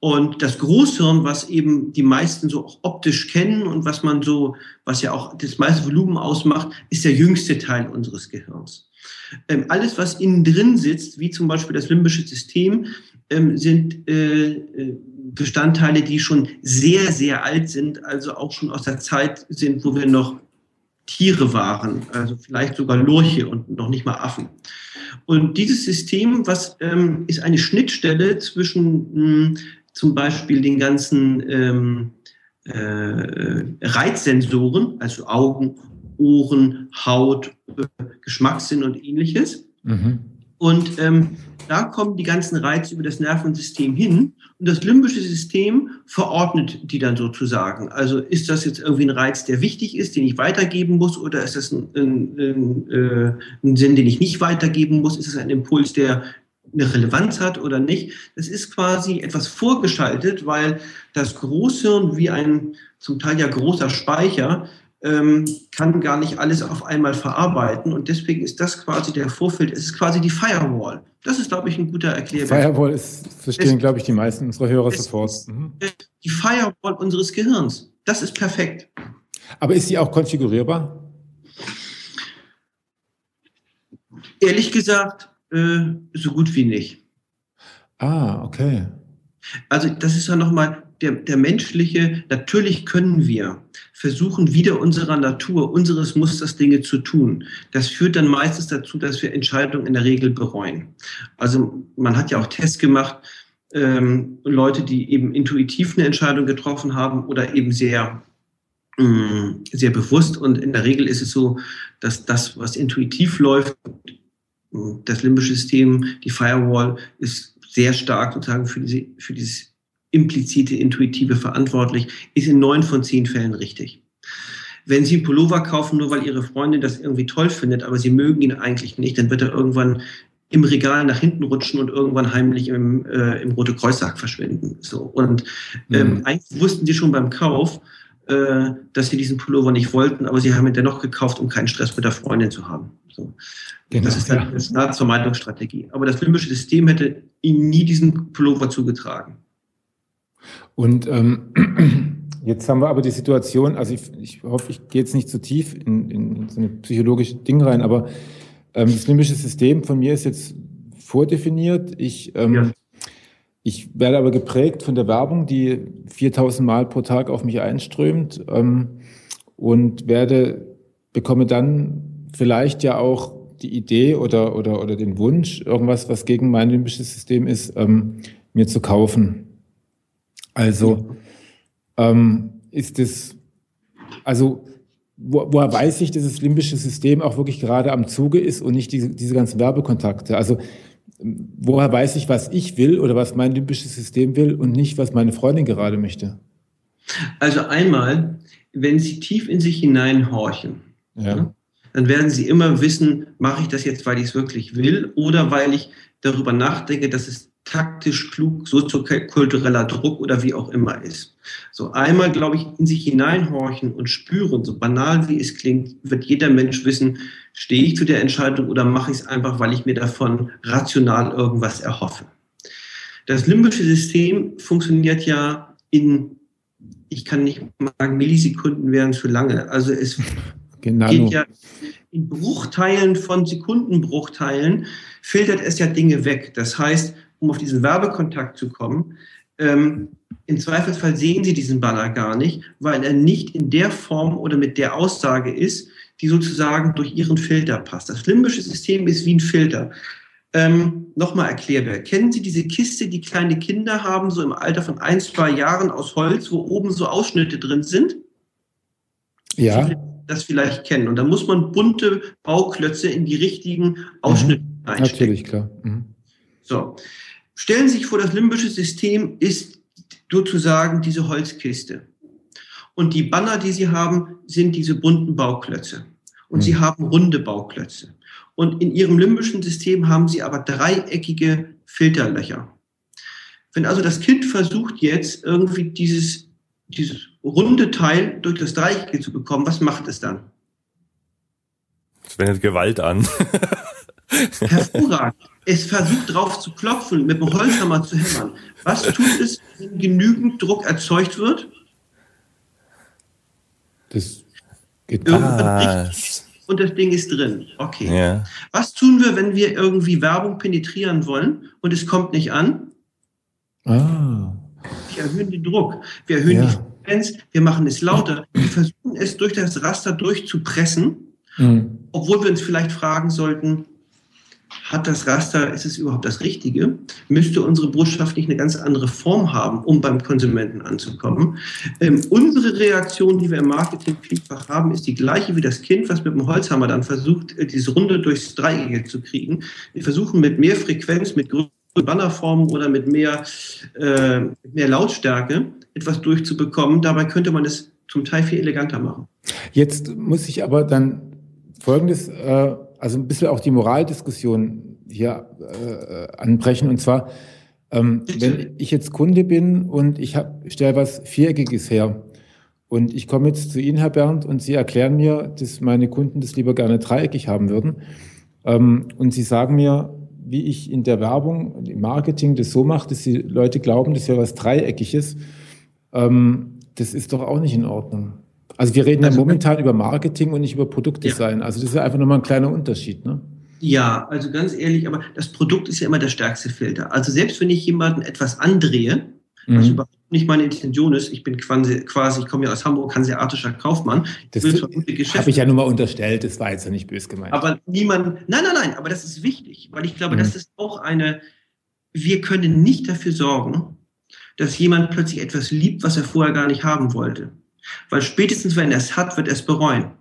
Und das Großhirn, was eben die meisten so auch optisch kennen und was man so, was ja auch das meiste Volumen ausmacht, ist der jüngste Teil unseres Gehirns. Ähm, alles, was innen drin sitzt, wie zum Beispiel das limbische System, ähm, sind äh, äh, Bestandteile, die schon sehr, sehr alt sind, also auch schon aus der Zeit sind, wo wir noch Tiere waren, also vielleicht sogar Lurche und noch nicht mal Affen. Und dieses System, was ähm, ist eine Schnittstelle zwischen mh, hm, zum Beispiel den ganzen ähm, äh, Reizsensoren, also Augen, Ohren, Haut, äh, Geschmackssinn und ähnliches. Mhm. Und ähm, da kommen die ganzen Reize über das Nervensystem hin und das limbische System verordnet die dann sozusagen. Also ist das jetzt irgendwie ein Reiz, der wichtig ist, den ich weitergeben muss, oder ist das ein, ein, ein, äh, ein Sinn, den ich nicht weitergeben muss? Ist es ein Impuls, der eine Relevanz hat oder nicht? Das ist quasi etwas vorgeschaltet, weil das Großhirn wie ein zum Teil ja großer Speicher ähm, kann gar nicht alles auf einmal verarbeiten und deswegen ist das quasi der Vorfeld, es ist quasi die Firewall. Das ist, glaube ich, ein guter Erklärung. Firewall ist, verstehen, glaube ich, die meisten unserer Hörer sofort. Mhm. Die Firewall unseres Gehirns. Das ist perfekt. Aber ist sie auch konfigurierbar? Ehrlich gesagt, äh, so gut wie nicht. Ah, okay. Also das ist ja nochmal der, der menschliche, natürlich können wir versuchen, wieder unserer Natur, unseres Musters Dinge zu tun. Das führt dann meistens dazu, dass wir Entscheidungen in der Regel bereuen. Also man hat ja auch Tests gemacht, ähm, Leute, die eben intuitiv eine Entscheidung getroffen haben oder eben sehr mm, sehr bewusst und in der Regel ist es so, dass das, was intuitiv läuft, das limbische System, die Firewall ist sehr stark sozusagen für, diese, für dieses implizite, intuitive verantwortlich, ist in neun von zehn Fällen richtig. Wenn Sie einen Pullover kaufen, nur weil Ihre Freundin das irgendwie toll findet, aber Sie mögen ihn eigentlich nicht, dann wird er irgendwann im Regal nach hinten rutschen und irgendwann heimlich im, äh, im Rote Kreuzsack verschwinden. So. Und ähm, mhm. eigentlich wussten Sie schon beim Kauf, äh, dass Sie diesen Pullover nicht wollten, aber Sie haben ihn dennoch gekauft, um keinen Stress mit der Freundin zu haben. So. Genau, das ist dann ja. eine Vermeidungsstrategie. Aber das limbische System hätte Ihnen nie diesen Pullover zugetragen. Und ähm, jetzt haben wir aber die Situation, also ich, ich hoffe, ich gehe jetzt nicht zu tief in, in so eine psychologische Ding rein, aber ähm, das limbische System von mir ist jetzt vordefiniert. Ich, ähm, ja. ich werde aber geprägt von der Werbung, die 4000 Mal pro Tag auf mich einströmt ähm, und werde, bekomme dann vielleicht ja auch die Idee oder, oder, oder den Wunsch, irgendwas, was gegen mein limbisches System ist, ähm, mir zu kaufen. Also ähm, ist es, also wo, woher weiß ich, dass das limbische System auch wirklich gerade am Zuge ist und nicht diese, diese ganzen Werbekontakte? Also woher weiß ich, was ich will oder was mein limbisches System will und nicht, was meine Freundin gerade möchte? Also einmal, wenn Sie tief in sich hineinhorchen, ja. Ne, dann werden Sie immer wissen, mache ich das jetzt, weil ich es wirklich will oder weil ich darüber nachdenke, dass es taktisch klug, soziokultureller Druck oder wie auch immer ist. So einmal, glaube ich, in sich hineinhorchen und spüren, so banal wie es klingt, wird jeder Mensch wissen, stehe ich zu der Entscheidung oder mache ich es einfach, weil ich mir davon rational irgendwas erhoffe. Das limbische System funktioniert ja in, ich kann nicht sagen, Millisekunden wären zu lange. Also es genau. geht ja in Bruchteilen von Sekundenbruchteilen filtert es ja Dinge weg. Das heißt, um auf diesen Werbekontakt zu kommen, ähm, im Zweifelsfall sehen Sie diesen Banner gar nicht, weil er nicht in der Form oder mit der Aussage ist, die sozusagen durch Ihren Filter passt. Das limbische System ist wie ein Filter. Ähm, Nochmal erklärbar. Kennen Sie diese Kiste, die kleine Kinder haben, so im Alter von ein, zwei Jahren aus Holz, wo oben so Ausschnitte drin sind? Ja. Das vielleicht kennen. Und da muss man bunte Bauklötze in die richtigen Ausschnitte mhm. Einstecken. Natürlich, klar. Mhm. So. Stellen Sie sich vor, das limbische System ist sozusagen diese Holzkiste. Und die Banner, die Sie haben, sind diese bunten Bauklötze. Und mhm. Sie haben runde Bauklötze. Und in Ihrem limbischen System haben Sie aber dreieckige Filterlöcher. Wenn also das Kind versucht jetzt irgendwie dieses, dieses runde Teil durch das Dreieckige zu bekommen, was macht es dann? Es wendet Gewalt an. Hervorragend. Es versucht drauf zu klopfen, mit dem Holzhammer zu hämmern. Was tut es, wenn genügend Druck erzeugt wird? Das geht ah. und das Ding ist drin. Okay. Ja. Was tun wir, wenn wir irgendwie Werbung penetrieren wollen und es kommt nicht an? Ah. Wir erhöhen den Druck. Wir erhöhen ja. die Frequenz. Wir machen es lauter. Wir versuchen es durch das Raster durchzupressen, mhm. obwohl wir uns vielleicht fragen sollten, hat das Raster, ist es überhaupt das Richtige? Müsste unsere Botschaft nicht eine ganz andere Form haben, um beim Konsumenten anzukommen? Ähm, unsere Reaktion, die wir im Marketing vielfach haben, ist die gleiche wie das Kind, was mit dem Holzhammer dann versucht, äh, diese Runde durchs Dreieck zu kriegen. Wir versuchen mit mehr Frequenz, mit größeren Bannerformen oder mit mehr, äh, mehr Lautstärke etwas durchzubekommen. Dabei könnte man es zum Teil viel eleganter machen. Jetzt muss ich aber dann Folgendes äh, also ein bisschen auch die Moraldiskussion hier äh, anbrechen. Und zwar, ähm, wenn ich jetzt Kunde bin und ich stelle was Viereckiges her und ich komme jetzt zu Ihnen, Herr Bernd, und Sie erklären mir, dass meine Kunden das lieber gerne dreieckig haben würden. Ähm, und Sie sagen mir, wie ich in der Werbung, im Marketing das so mache, dass die Leute glauben, das wäre was Dreieckiges. Ähm, das ist doch auch nicht in Ordnung. Also wir reden also, ja momentan über Marketing und nicht über Produktdesign. Ja. Also das ist ja einfach nochmal ein kleiner Unterschied, ne? Ja, also ganz ehrlich, aber das Produkt ist ja immer der stärkste Filter. Also selbst wenn ich jemanden etwas andrehe, mhm. was überhaupt nicht meine Intention ist, ich bin quasi, quasi ich komme ja aus Hamburg, hanseatischer Kaufmann. Das habe ich ja nur mal unterstellt, das war jetzt ja nicht böse gemeint. Aber niemand, nein, nein, nein, aber das ist wichtig, weil ich glaube, mhm. das ist auch eine, wir können nicht dafür sorgen, dass jemand plötzlich etwas liebt, was er vorher gar nicht haben wollte. Weil spätestens, wenn er es hat, wird er es bereuen.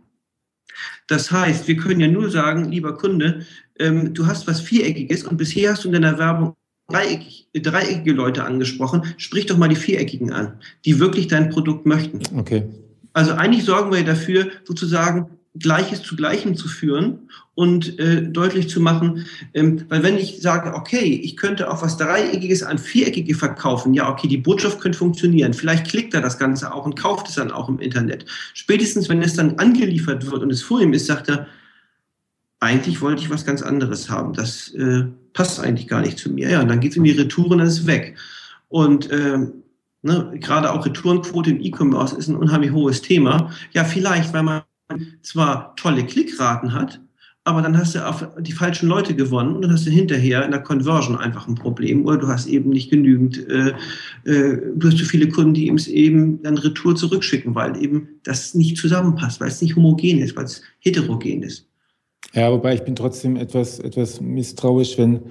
Das heißt, wir können ja nur sagen, lieber Kunde, ähm, du hast was Viereckiges und bisher hast du in deiner Werbung dreieckig, dreieckige Leute angesprochen. Sprich doch mal die Viereckigen an, die wirklich dein Produkt möchten. Okay. Also eigentlich sorgen wir dafür, sozusagen Gleiches zu Gleichem zu führen und äh, deutlich zu machen, ähm, weil wenn ich sage, okay, ich könnte auch was Dreieckiges an Viereckige verkaufen, ja, okay, die Botschaft könnte funktionieren, vielleicht klickt er das Ganze auch und kauft es dann auch im Internet. Spätestens, wenn es dann angeliefert wird und es vor ihm ist, sagt er, eigentlich wollte ich was ganz anderes haben, das äh, passt eigentlich gar nicht zu mir. Ja, und dann geht es in die Retour und dann ist es weg. Und ähm, ne, gerade auch Retourenquote im E-Commerce ist ein unheimlich hohes Thema. Ja, vielleicht, weil man zwar tolle Klickraten hat, aber dann hast du auf die falschen Leute gewonnen und dann hast du hinterher in der Conversion einfach ein Problem oder du hast eben nicht genügend, äh, äh, du hast zu viele Kunden, die eben dann Retour zurückschicken, weil eben das nicht zusammenpasst, weil es nicht homogen ist, weil es heterogen ist. Ja, wobei ich bin trotzdem etwas, etwas misstrauisch, wenn,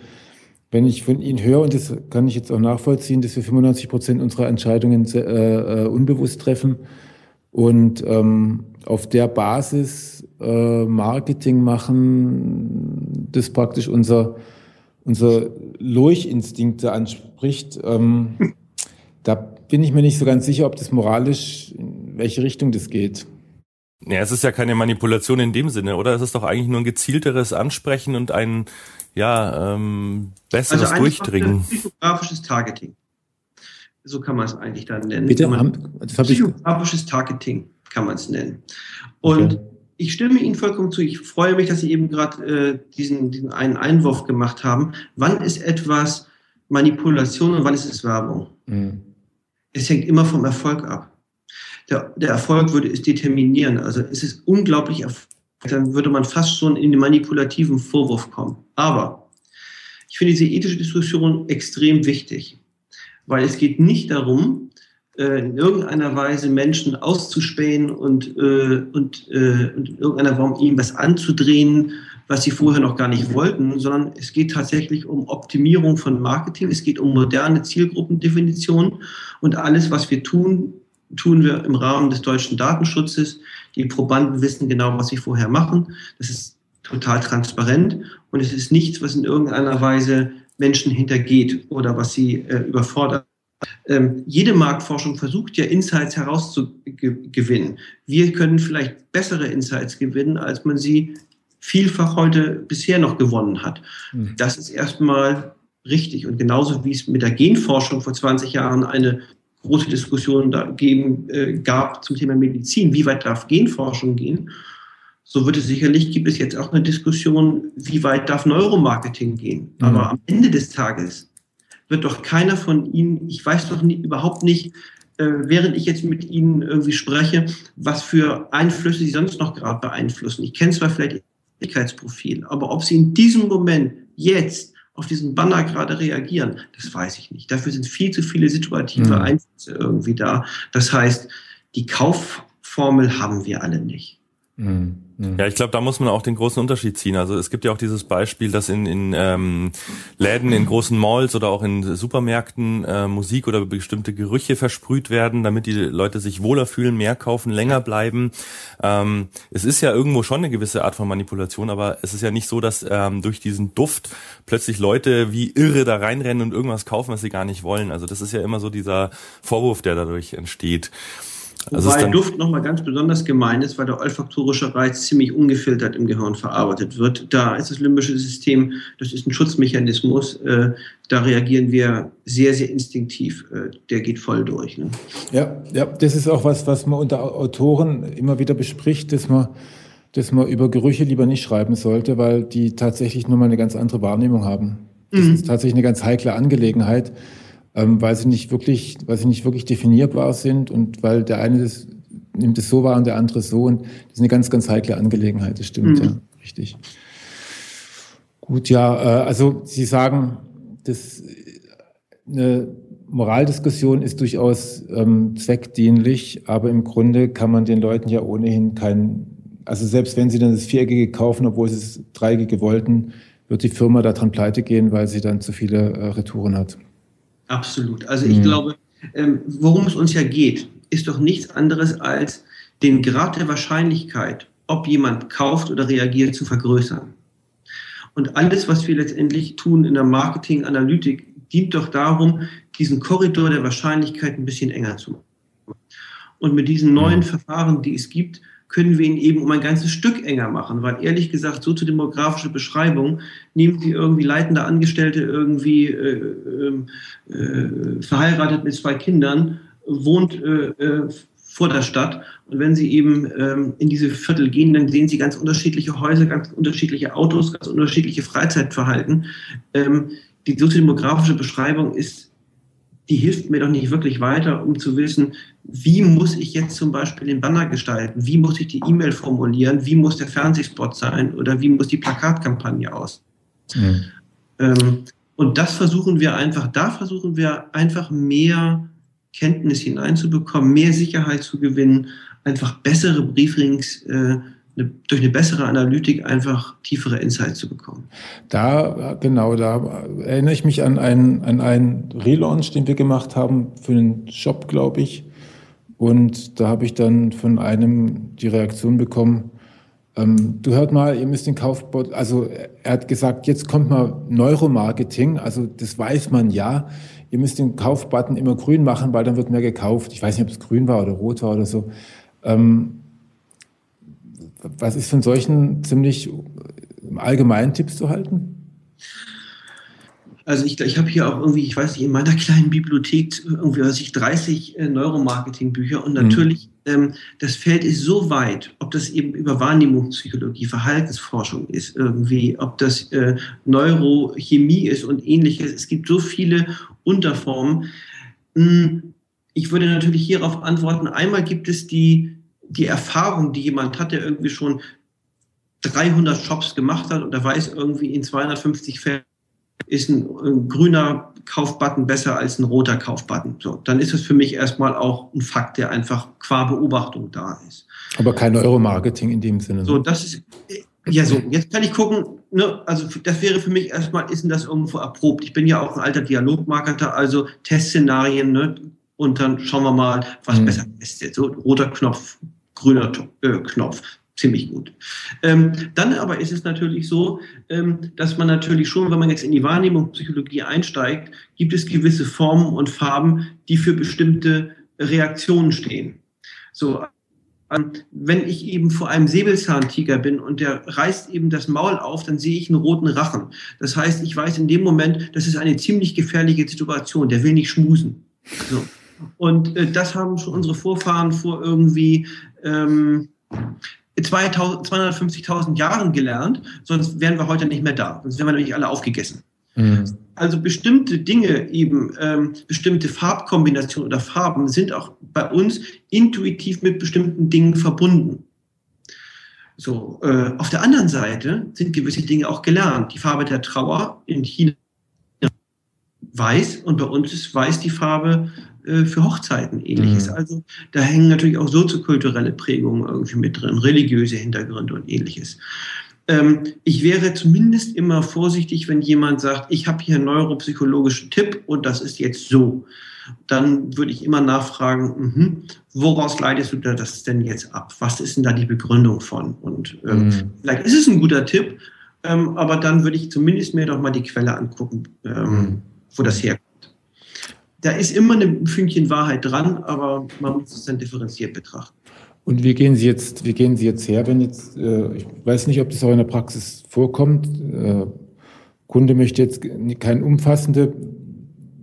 wenn ich von Ihnen höre, und das kann ich jetzt auch nachvollziehen, dass wir 95 Prozent unserer Entscheidungen äh, äh, unbewusst treffen und ähm, auf der Basis äh, Marketing machen, das praktisch unser, unser Lurchinstinkte anspricht. Ähm, da bin ich mir nicht so ganz sicher, ob das moralisch, in welche Richtung das geht. Ja, es ist ja keine Manipulation in dem Sinne, oder? Es ist doch eigentlich nur ein gezielteres Ansprechen und ein ja ähm, besseres also Durchdringen. Psychografisches Targeting. So kann man es eigentlich dann nennen. Bitte, man, psychografisches Targeting kann man es nennen. Und okay. ich stimme Ihnen vollkommen zu. Ich freue mich, dass Sie eben gerade äh, diesen, diesen einen Einwurf gemacht haben. Wann ist etwas Manipulation und wann ist es Werbung? Mhm. Es hängt immer vom Erfolg ab. Der, der Erfolg würde es determinieren. Also es ist unglaublich erfolgreich. Dann würde man fast schon in den manipulativen Vorwurf kommen. Aber ich finde diese ethische Diskussion extrem wichtig, weil es geht nicht darum, äh, in irgendeiner Weise Menschen auszuspähen und, äh, und, äh, und in irgendeiner Form ihnen was anzudrehen, was sie vorher noch gar nicht wollten, sondern es geht tatsächlich um Optimierung von Marketing, es geht um moderne Zielgruppendefinitionen und alles, was wir tun, tun wir im Rahmen des deutschen Datenschutzes. Die Probanden wissen genau, was sie vorher machen. Das ist total transparent und es ist nichts, was in irgendeiner Weise Menschen hintergeht oder was sie äh, überfordert. Ähm, jede Marktforschung versucht ja Insights herauszugewinnen. Wir können vielleicht bessere Insights gewinnen, als man sie vielfach heute bisher noch gewonnen hat. Mhm. Das ist erstmal richtig. Und genauso wie es mit der Genforschung vor 20 Jahren eine große Diskussion da geben, äh, gab zum Thema Medizin, wie weit darf Genforschung gehen, so wird es sicherlich, gibt es jetzt auch eine Diskussion, wie weit darf Neuromarketing gehen. Mhm. Aber am Ende des Tages wird doch keiner von Ihnen, ich weiß doch nie, überhaupt nicht, äh, während ich jetzt mit Ihnen irgendwie spreche, was für Einflüsse Sie sonst noch gerade beeinflussen. Ich kenne zwar vielleicht Ihr Persönlichkeitsprofil, aber ob Sie in diesem Moment jetzt auf diesen Banner gerade reagieren, das weiß ich nicht. Dafür sind viel zu viele situative mhm. Einflüsse irgendwie da. Das heißt, die Kaufformel haben wir alle nicht. Mhm. Mhm. Ja, ich glaube, da muss man auch den großen Unterschied ziehen. Also es gibt ja auch dieses Beispiel, dass in, in ähm, Läden, in großen Malls oder auch in Supermärkten äh, Musik oder bestimmte Gerüche versprüht werden, damit die Leute sich wohler fühlen, mehr kaufen, länger bleiben. Ähm, es ist ja irgendwo schon eine gewisse Art von Manipulation, aber es ist ja nicht so, dass ähm, durch diesen Duft plötzlich Leute wie irre da reinrennen und irgendwas kaufen, was sie gar nicht wollen. Also das ist ja immer so dieser Vorwurf, der dadurch entsteht. Also Wobei Duft nochmal ganz besonders gemein ist, weil der olfaktorische Reiz ziemlich ungefiltert im Gehirn verarbeitet wird. Da ist das limbische System, das ist ein Schutzmechanismus, äh, da reagieren wir sehr, sehr instinktiv. Äh, der geht voll durch. Ne? Ja, ja, das ist auch was, was man unter Autoren immer wieder bespricht, dass man, dass man über Gerüche lieber nicht schreiben sollte, weil die tatsächlich nur mal eine ganz andere Wahrnehmung haben. Das mhm. ist tatsächlich eine ganz heikle Angelegenheit ähm, weil sie nicht wirklich, weil sie nicht wirklich definierbar sind und weil der eine das, nimmt es so wahr und der andere so und das ist eine ganz, ganz heikle Angelegenheit, das stimmt, mhm. ja, richtig. Gut, ja, äh, also Sie sagen, dass eine Moraldiskussion ist durchaus ähm, zweckdienlich, aber im Grunde kann man den Leuten ja ohnehin kein, also selbst wenn sie dann das Viereckige kaufen, obwohl sie das Dreieckige wollten, wird die Firma daran pleite gehen, weil sie dann zu viele äh, Retouren hat. Absolut. Also ich mhm. glaube, ähm, worum es uns ja geht, ist doch nichts anderes als den Grad der Wahrscheinlichkeit, ob jemand kauft oder reagiert, zu vergrößern. Und alles, was wir letztendlich tun in der Marketing-Analytik, dient doch darum, diesen Korridor der Wahrscheinlichkeit ein bisschen enger zu machen. Und mit diesen neuen mhm. Verfahren, die es gibt, können wir ihn eben um ein ganzes Stück enger machen, weil ehrlich gesagt, so zu demografische Beschreibung, nehmen Sie irgendwie leitende Angestellte irgendwie äh, ähm, äh, verheiratet mit zwei Kindern, wohnt äh, äh, vor der Stadt. Und wenn Sie eben ähm, in diese Viertel gehen, dann sehen Sie ganz unterschiedliche Häuser, ganz unterschiedliche Autos, ganz unterschiedliche Freizeitverhalten. Ähm, die soziodemografische Beschreibung ist die hilft mir doch nicht wirklich weiter, um zu wissen, wie muss ich jetzt zum Beispiel den Banner gestalten, wie muss ich die E-Mail formulieren, wie muss der Fernsehspot sein oder wie muss die Plakatkampagne aus. Mhm. Ähm, und das versuchen wir einfach, da versuchen wir einfach mehr Kenntnis hineinzubekommen, mehr Sicherheit zu gewinnen, einfach bessere Briefings äh, eine, durch eine bessere Analytik einfach tiefere Insights zu bekommen. Da, genau, da erinnere ich mich an einen, an einen Relaunch, den wir gemacht haben für einen Shop, glaube ich. Und da habe ich dann von einem die Reaktion bekommen, ähm, du hört mal, ihr müsst den Kaufbot, also er hat gesagt, jetzt kommt mal Neuromarketing, also das weiß man ja. Ihr müsst den Kaufbutton immer grün machen, weil dann wird mehr gekauft. Ich weiß nicht, ob es grün war oder rot war oder so. Ähm, was ist von solchen ziemlich allgemeinen Tipps zu halten? Also ich, ich habe hier auch irgendwie, ich weiß nicht, in meiner kleinen Bibliothek irgendwie, weiß ich, 30 äh, Neuromarketing-Bücher und mhm. natürlich, mhm. ähm, das Feld ist so weit, ob das eben über Wahrnehmungspsychologie, Verhaltensforschung ist irgendwie, ob das äh, Neurochemie ist und ähnliches. Es gibt so viele Unterformen. Hm, ich würde natürlich hierauf antworten, einmal gibt es die die Erfahrung, die jemand hat, der irgendwie schon 300 Shops gemacht hat und er weiß irgendwie in 250 Fällen ist ein, ein, grüner Kaufbutton besser als ein roter Kaufbutton. So, dann ist es für mich erstmal auch ein Fakt, der einfach qua Beobachtung da ist. Aber kein Neuromarketing in dem Sinne. So, das ist, ja, so, jetzt kann ich gucken, ne, also das wäre für mich erstmal, ist denn das irgendwo erprobt? Ich bin ja auch ein alter Dialogmarketer, also Testszenarien, ne, und dann schauen wir mal, was mhm. besser ist. So, roter Knopf, grüner äh, Knopf. Ziemlich gut. Ähm, dann aber ist es natürlich so, ähm, dass man natürlich schon, wenn man jetzt in die Wahrnehmungspsychologie einsteigt, gibt es gewisse Formen und Farben, die für bestimmte Reaktionen stehen. So, ähm, wenn ich eben vor einem Säbelzahntiger bin und der reißt eben das Maul auf, dann sehe ich einen roten Rachen. Das heißt, ich weiß in dem Moment, das ist eine ziemlich gefährliche Situation. Der will nicht schmusen. So. Und äh, das haben schon unsere Vorfahren vor irgendwie ähm, 250.000 Jahren gelernt, sonst wären wir heute nicht mehr da. Sonst wären wir nämlich alle aufgegessen. Mhm. Also bestimmte Dinge, eben ähm, bestimmte Farbkombinationen oder Farben sind auch bei uns intuitiv mit bestimmten Dingen verbunden. So, äh, auf der anderen Seite sind gewisse Dinge auch gelernt. Die Farbe der Trauer in China weiß und bei uns ist weiß die Farbe für Hochzeiten ähnliches. Mhm. Also da hängen natürlich auch soziokulturelle Prägungen irgendwie mit drin, religiöse Hintergründe und ähnliches. Ähm, ich wäre zumindest immer vorsichtig, wenn jemand sagt, ich habe hier einen neuropsychologischen Tipp und das ist jetzt so. Dann würde ich immer nachfragen, mh, woraus leitest du das denn jetzt ab? Was ist denn da die Begründung von? Und ähm, mhm. vielleicht ist es ein guter Tipp, ähm, aber dann würde ich zumindest mir doch mal die Quelle angucken, ähm, mhm. wo das herkommt. Da ist immer ein Fünkchen Wahrheit dran, aber man muss es dann differenziert betrachten. Und wie gehen Sie jetzt, wie gehen Sie jetzt her, wenn jetzt, äh, ich weiß nicht, ob das auch in der Praxis vorkommt, äh, Kunde möchte jetzt keine umfassende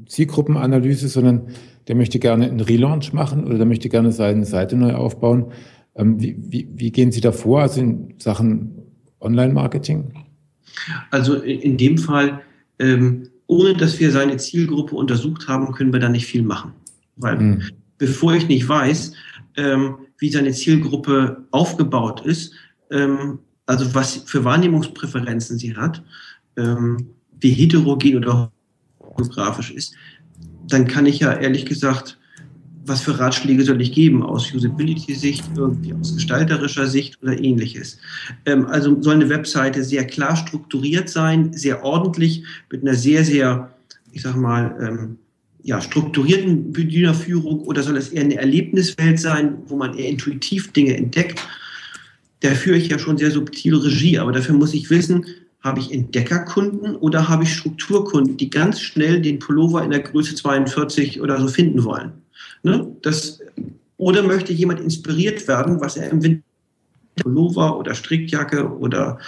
Zielgruppenanalyse, sondern der möchte gerne einen Relaunch machen oder der möchte gerne seine Seite neu aufbauen. Ähm, wie, wie, wie gehen Sie da vor, also in Sachen Online-Marketing? Also in dem Fall, ähm, ohne dass wir seine Zielgruppe untersucht haben, können wir da nicht viel machen. Weil hm. bevor ich nicht weiß, ähm, wie seine Zielgruppe aufgebaut ist, ähm, also was für Wahrnehmungspräferenzen sie hat, ähm, wie heterogen oder geografisch ist, dann kann ich ja ehrlich gesagt, was für Ratschläge soll ich geben aus Usability-Sicht, irgendwie aus gestalterischer Sicht oder ähnliches. Ähm, also soll eine Webseite sehr klar strukturiert sein, sehr ordentlich, mit einer sehr, sehr, ich sag mal, ähm, ja, strukturierten Bedienerführung oder soll es eher eine Erlebniswelt sein, wo man eher intuitiv Dinge entdeckt? Da führe ich ja schon sehr subtil Regie, aber dafür muss ich wissen, habe ich Entdeckerkunden oder habe ich Strukturkunden, die ganz schnell den Pullover in der Größe 42 oder so finden wollen? Ne? Das, oder möchte jemand inspiriert werden, was er im Winter Pullover oder Strickjacke oder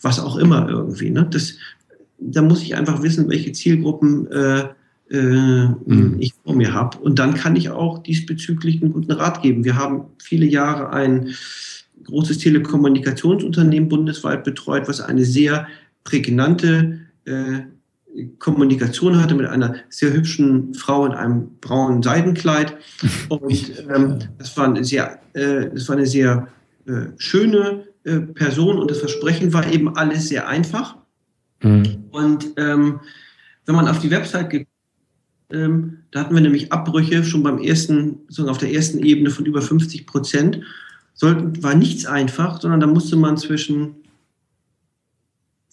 was auch immer irgendwie. Ne? Das, da muss ich einfach wissen, welche Zielgruppen äh, äh, mhm. ich vor mir habe. Und dann kann ich auch diesbezüglich einen guten Rat geben. Wir haben viele Jahre ein großes Telekommunikationsunternehmen bundesweit betreut, was eine sehr prägnante äh, Kommunikation hatte mit einer sehr hübschen Frau in einem braunen Seidenkleid. Und ähm, das, war eine sehr, äh, das war eine sehr äh, schöne äh, Person und das Versprechen war eben alles sehr einfach. Mhm. Und ähm, wenn man auf die Website geht, ähm, da hatten wir nämlich Abbrüche schon beim ersten, so auf der ersten Ebene von über 50 Prozent. Sollten, war nichts einfach, sondern da musste man zwischen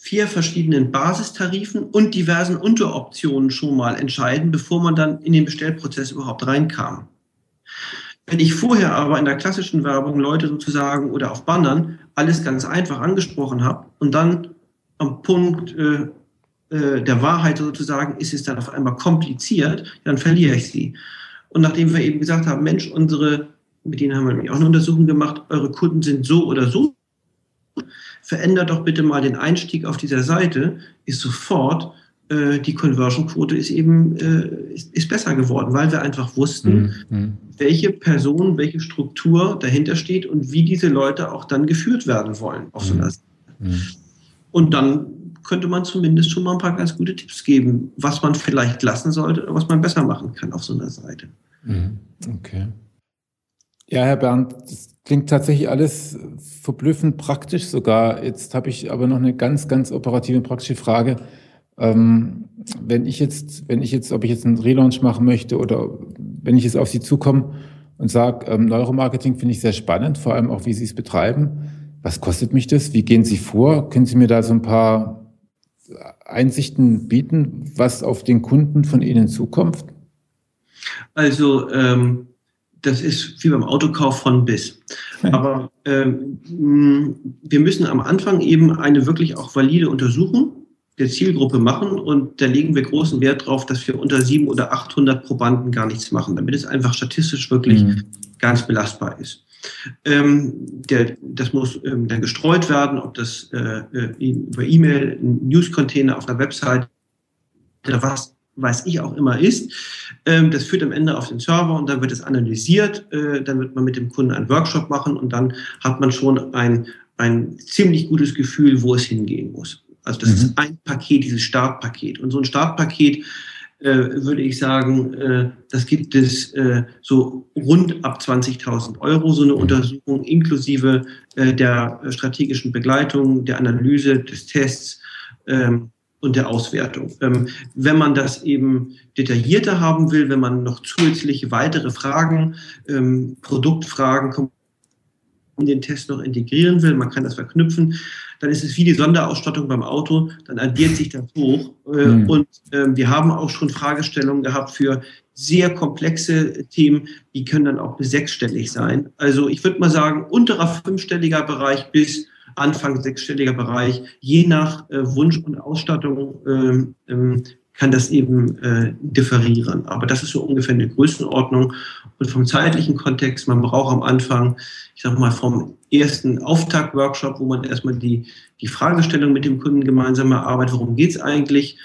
vier verschiedenen Basistarifen und diversen Unteroptionen schon mal entscheiden, bevor man dann in den Bestellprozess überhaupt reinkam. Wenn ich vorher aber in der klassischen Werbung Leute sozusagen oder auf Bannern alles ganz einfach angesprochen habe und dann am Punkt äh, äh, der Wahrheit sozusagen ist es dann auf einmal kompliziert, dann verliere ich sie. Und nachdem wir eben gesagt haben, Mensch, unsere, mit denen haben wir nämlich auch eine Untersuchung gemacht, eure Kunden sind so oder so, verändert doch bitte mal den Einstieg auf dieser Seite, ist sofort äh, die Conversion-Quote ist eben äh, ist, ist, besser geworden, weil wir einfach wussten, mhm. mhm. welche Person, welche Struktur dahinter steht und wie diese Leute auch dann geführt werden wollen auf so einer Seite. Mhm. Und dann könnte man zumindest schon mal ein paar ganz gute Tipps geben, was man vielleicht lassen sollte oder was man besser machen kann auf so einer Seite. Mhm. Okay. Ja, Herr Bernd, das klingt tatsächlich alles verblüffend praktisch sogar. Jetzt habe ich aber noch eine ganz, ganz operative, praktische Frage. Ähm, wenn ich jetzt, wenn ich jetzt, ob ich jetzt einen Relaunch machen möchte oder wenn ich jetzt auf Sie zukomme und sage, ähm, Neuromarketing finde ich sehr spannend, vor allem auch, wie Sie es betreiben. Was kostet mich das? Wie gehen Sie vor? Können Sie mir da so ein paar Einsichten bieten, was auf den Kunden von Ihnen zukommt? Also ähm, das ist wie beim Autokauf von bis. Aber ähm, wir müssen am Anfang eben eine wirklich auch valide Untersuchung der Zielgruppe machen und da legen wir großen Wert darauf, dass wir unter 700 oder 800 Probanden gar nichts machen, damit es einfach statistisch wirklich mhm. ganz belastbar ist. Ähm, der, das muss ähm, dann gestreut werden, ob das äh, äh über E-Mail, News-Container auf der Website oder was weiß ich auch immer ist. Ähm, das führt am Ende auf den Server und dann wird es analysiert. Äh, dann wird man mit dem Kunden einen Workshop machen und dann hat man schon ein, ein ziemlich gutes Gefühl, wo es hingehen muss. Also das mhm. ist ein Paket, dieses Startpaket. Und so ein Startpaket äh, würde ich sagen, äh, das gibt es so rund ab 20.000 Euro, so eine mhm. Untersuchung inklusive der strategischen Begleitung, der Analyse, des Tests. Und der Auswertung. Ähm, wenn man das eben detaillierter haben will, wenn man noch zusätzliche weitere Fragen, ähm, Produktfragen in den Test noch integrieren will, man kann das verknüpfen, dann ist es wie die Sonderausstattung beim Auto, dann addiert sich das hoch. Äh, mhm. Und äh, wir haben auch schon Fragestellungen gehabt für sehr komplexe Themen, die können dann auch bis sechsstellig sein. Also ich würde mal sagen, unterer fünfstelliger Bereich bis Anfang sechsstelliger Bereich, je nach äh, Wunsch und Ausstattung ähm, ähm, kann das eben äh, differieren. Aber das ist so ungefähr eine Größenordnung. Und vom zeitlichen Kontext, man braucht am Anfang, ich sag mal, vom ersten Auftakt-Workshop, wo man erstmal die, die Fragestellung mit dem Kunden gemeinsam erarbeitet, worum geht es eigentlich,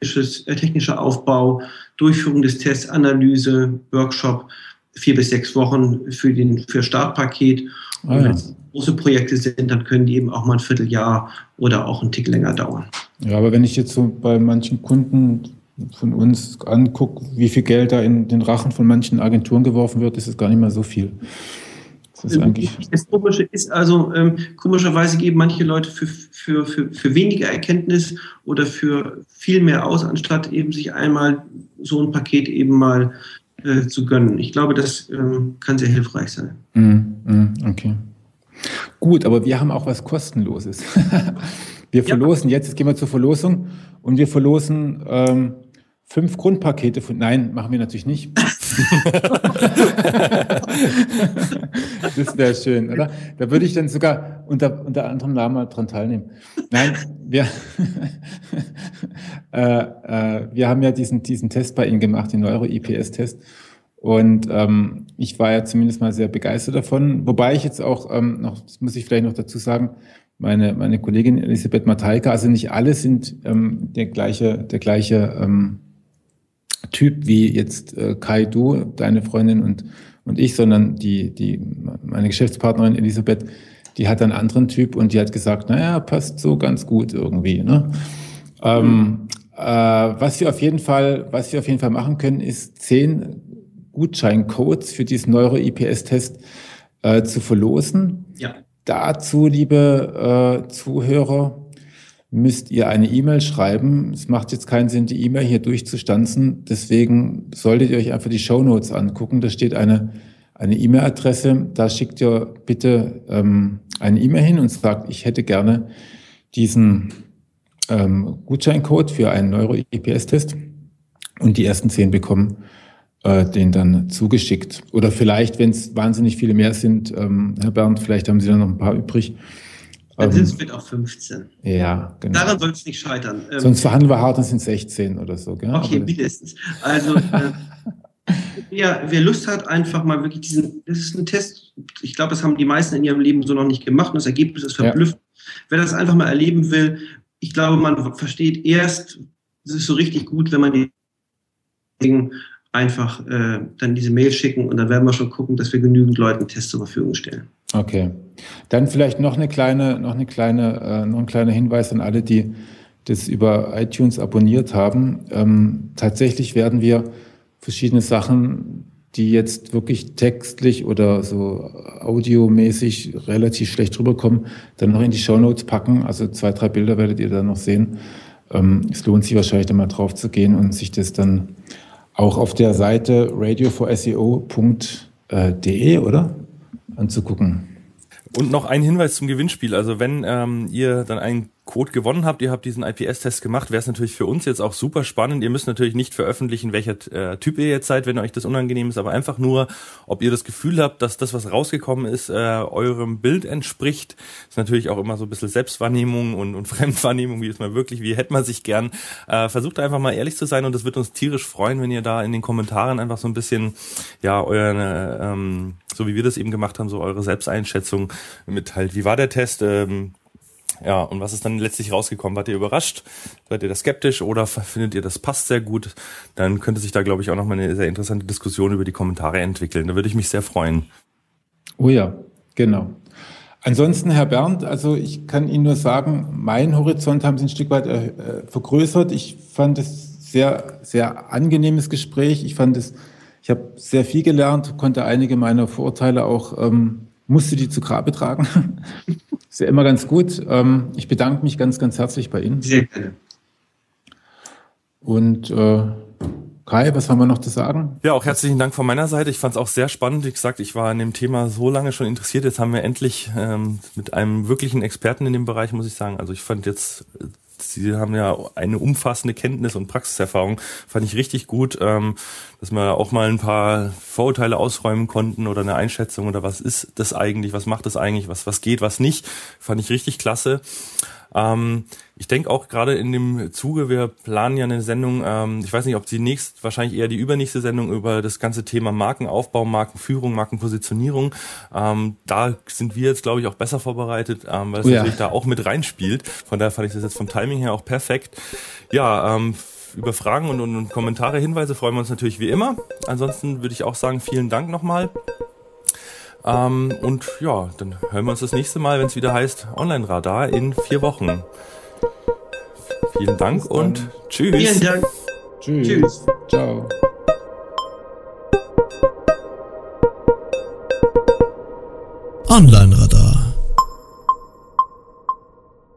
äh, technischer Aufbau, Durchführung des Tests, Analyse, Workshop, vier bis sechs Wochen für den für Startpaket. Ah, Und wenn es große Projekte sind, dann können die eben auch mal ein Vierteljahr oder auch einen Tick länger dauern. Ja, aber wenn ich jetzt so bei manchen Kunden von uns angucke, wie viel Geld da in den Rachen von manchen Agenturen geworfen wird, ist es gar nicht mehr so viel. Das, ist eigentlich das Komische ist also, ähm, komischerweise geben manche Leute für, für, für, für weniger Erkenntnis oder für viel mehr aus, anstatt eben sich einmal so ein Paket eben mal äh, zu gönnen. Ich glaube, das ähm, kann sehr hilfreich sein. Mm, mm, okay. Gut, aber wir haben auch was Kostenloses. wir verlosen ja. jetzt, jetzt gehen wir zur Verlosung und wir verlosen ähm, fünf Grundpakete von. Nein, machen wir natürlich nicht. das wäre schön, oder? Da würde ich dann sogar unter, unter anderem Namen dran teilnehmen. Nein, wir, äh, äh, wir haben ja diesen, diesen Test bei Ihnen gemacht, den Neuro-IPS-Test. Und ähm, ich war ja zumindest mal sehr begeistert davon. Wobei ich jetzt auch ähm, noch, das muss ich vielleicht noch dazu sagen, meine, meine Kollegin Elisabeth Mateika, also nicht alle sind ähm, der gleiche, der gleiche ähm, Typ wie jetzt äh, Kai, du, deine Freundin und, und ich, sondern die, die, meine Geschäftspartnerin Elisabeth, die hat einen anderen Typ und die hat gesagt, naja, passt so ganz gut irgendwie. Ne? Ähm, äh, was wir auf jeden Fall, was wir auf jeden Fall machen können, ist zehn Gutscheincodes für diesen Neuro-IPS-Test äh, zu verlosen. Ja. Dazu, liebe äh, Zuhörer, müsst ihr eine E-Mail schreiben. Es macht jetzt keinen Sinn, die E-Mail hier durchzustanzen. Deswegen solltet ihr euch einfach die Show Notes angucken. Da steht eine eine E-Mail-Adresse. Da schickt ihr bitte ähm, eine E-Mail hin und sagt, ich hätte gerne diesen ähm, Gutscheincode für einen Neuro-EPS-Test. Und die ersten zehn bekommen äh, den dann zugeschickt. Oder vielleicht, wenn es wahnsinnig viele mehr sind, ähm, Herr Bernd, vielleicht haben Sie da noch ein paar übrig. Dann sind es mit auch 15. Ja, genau. Daran soll es nicht scheitern. Ähm, Sonst verhandeln wir hart, dann sind es 16 oder so. Gell? Okay, mindestens. Also, äh, wer, wer Lust hat, einfach mal wirklich diesen, das ist ein Test, ich glaube, das haben die meisten in ihrem Leben so noch nicht gemacht und das Ergebnis ist verblüffend. Ja. Wer das einfach mal erleben will, ich glaube, man versteht erst, es ist so richtig gut, wenn man die Dinge einfach äh, dann diese Mail schicken und dann werden wir schon gucken, dass wir genügend Leuten Tests zur Verfügung stellen. Okay. Dann vielleicht noch eine kleine, noch eine kleine, äh, noch ein kleiner Hinweis an alle, die das über iTunes abonniert haben. Ähm, tatsächlich werden wir verschiedene Sachen, die jetzt wirklich textlich oder so audiomäßig relativ schlecht rüberkommen, dann noch in die Show Notes packen. Also zwei, drei Bilder werdet ihr dann noch sehen. Ähm, es lohnt sich wahrscheinlich da mal drauf zu gehen und sich das dann auch auf der Seite radio4seo.de, oder? Anzugucken. Und noch ein Hinweis zum Gewinnspiel. Also wenn ähm, ihr dann einen Code gewonnen habt, ihr habt diesen IPS-Test gemacht, wäre es natürlich für uns jetzt auch super spannend. Ihr müsst natürlich nicht veröffentlichen, welcher äh, Typ ihr jetzt seid, wenn euch das unangenehm ist, aber einfach nur, ob ihr das Gefühl habt, dass das, was rausgekommen ist, äh, eurem Bild entspricht. Ist natürlich auch immer so ein bisschen Selbstwahrnehmung und, und Fremdwahrnehmung, wie ist man wirklich, wie hätte man sich gern. Äh, versucht einfach mal ehrlich zu sein und es wird uns tierisch freuen, wenn ihr da in den Kommentaren einfach so ein bisschen, ja, euer, ähm, so wie wir das eben gemacht haben, so eure Selbsteinschätzung mitteilt. Wie war der Test? Ähm, ja, und was ist dann letztlich rausgekommen? Wart ihr überrascht? Seid ihr da skeptisch oder findet ihr, das passt sehr gut? Dann könnte sich da, glaube ich, auch noch mal eine sehr interessante Diskussion über die Kommentare entwickeln. Da würde ich mich sehr freuen. Oh ja, genau. Ansonsten, Herr Bernd, also ich kann Ihnen nur sagen, mein Horizont haben Sie ein Stück weit äh, vergrößert. Ich fand es sehr, sehr angenehmes Gespräch. Ich fand es, ich habe sehr viel gelernt, konnte einige meiner Vorurteile auch ähm, musst du die zu Grabe tragen. ist ja immer ganz gut. Ähm, ich bedanke mich ganz, ganz herzlich bei Ihnen. Sehr gerne. Und äh, Kai, was haben wir noch zu sagen? Ja, auch herzlichen Dank von meiner Seite. Ich fand es auch sehr spannend. Wie gesagt, ich war an dem Thema so lange schon interessiert. Jetzt haben wir endlich ähm, mit einem wirklichen Experten in dem Bereich, muss ich sagen. Also ich fand jetzt, Sie haben ja eine umfassende Kenntnis und Praxiserfahrung. Fand ich richtig gut, ähm, dass wir auch mal ein paar Vorurteile ausräumen konnten oder eine Einschätzung oder was ist das eigentlich, was macht das eigentlich, was, was geht, was nicht. Fand ich richtig klasse. Ähm, ich denke auch gerade in dem Zuge, wir planen ja eine Sendung, ähm, ich weiß nicht, ob die nächst, wahrscheinlich eher die übernächste Sendung über das ganze Thema Markenaufbau, Markenführung, Markenpositionierung. Ähm, da sind wir jetzt, glaube ich, auch besser vorbereitet, ähm, weil es oh ja. natürlich da auch mit reinspielt. Von daher fand ich das jetzt vom Timing her auch perfekt. Ja, ähm, über Fragen und, und, und Kommentare, Hinweise freuen wir uns natürlich wie immer. Ansonsten würde ich auch sagen, vielen Dank nochmal. Ähm, und ja, dann hören wir uns das nächste Mal, wenn es wieder heißt Online-Radar in vier Wochen. Vielen Dank und tschüss. Vielen Dank. Tschüss. tschüss. Ciao. Online-Radar.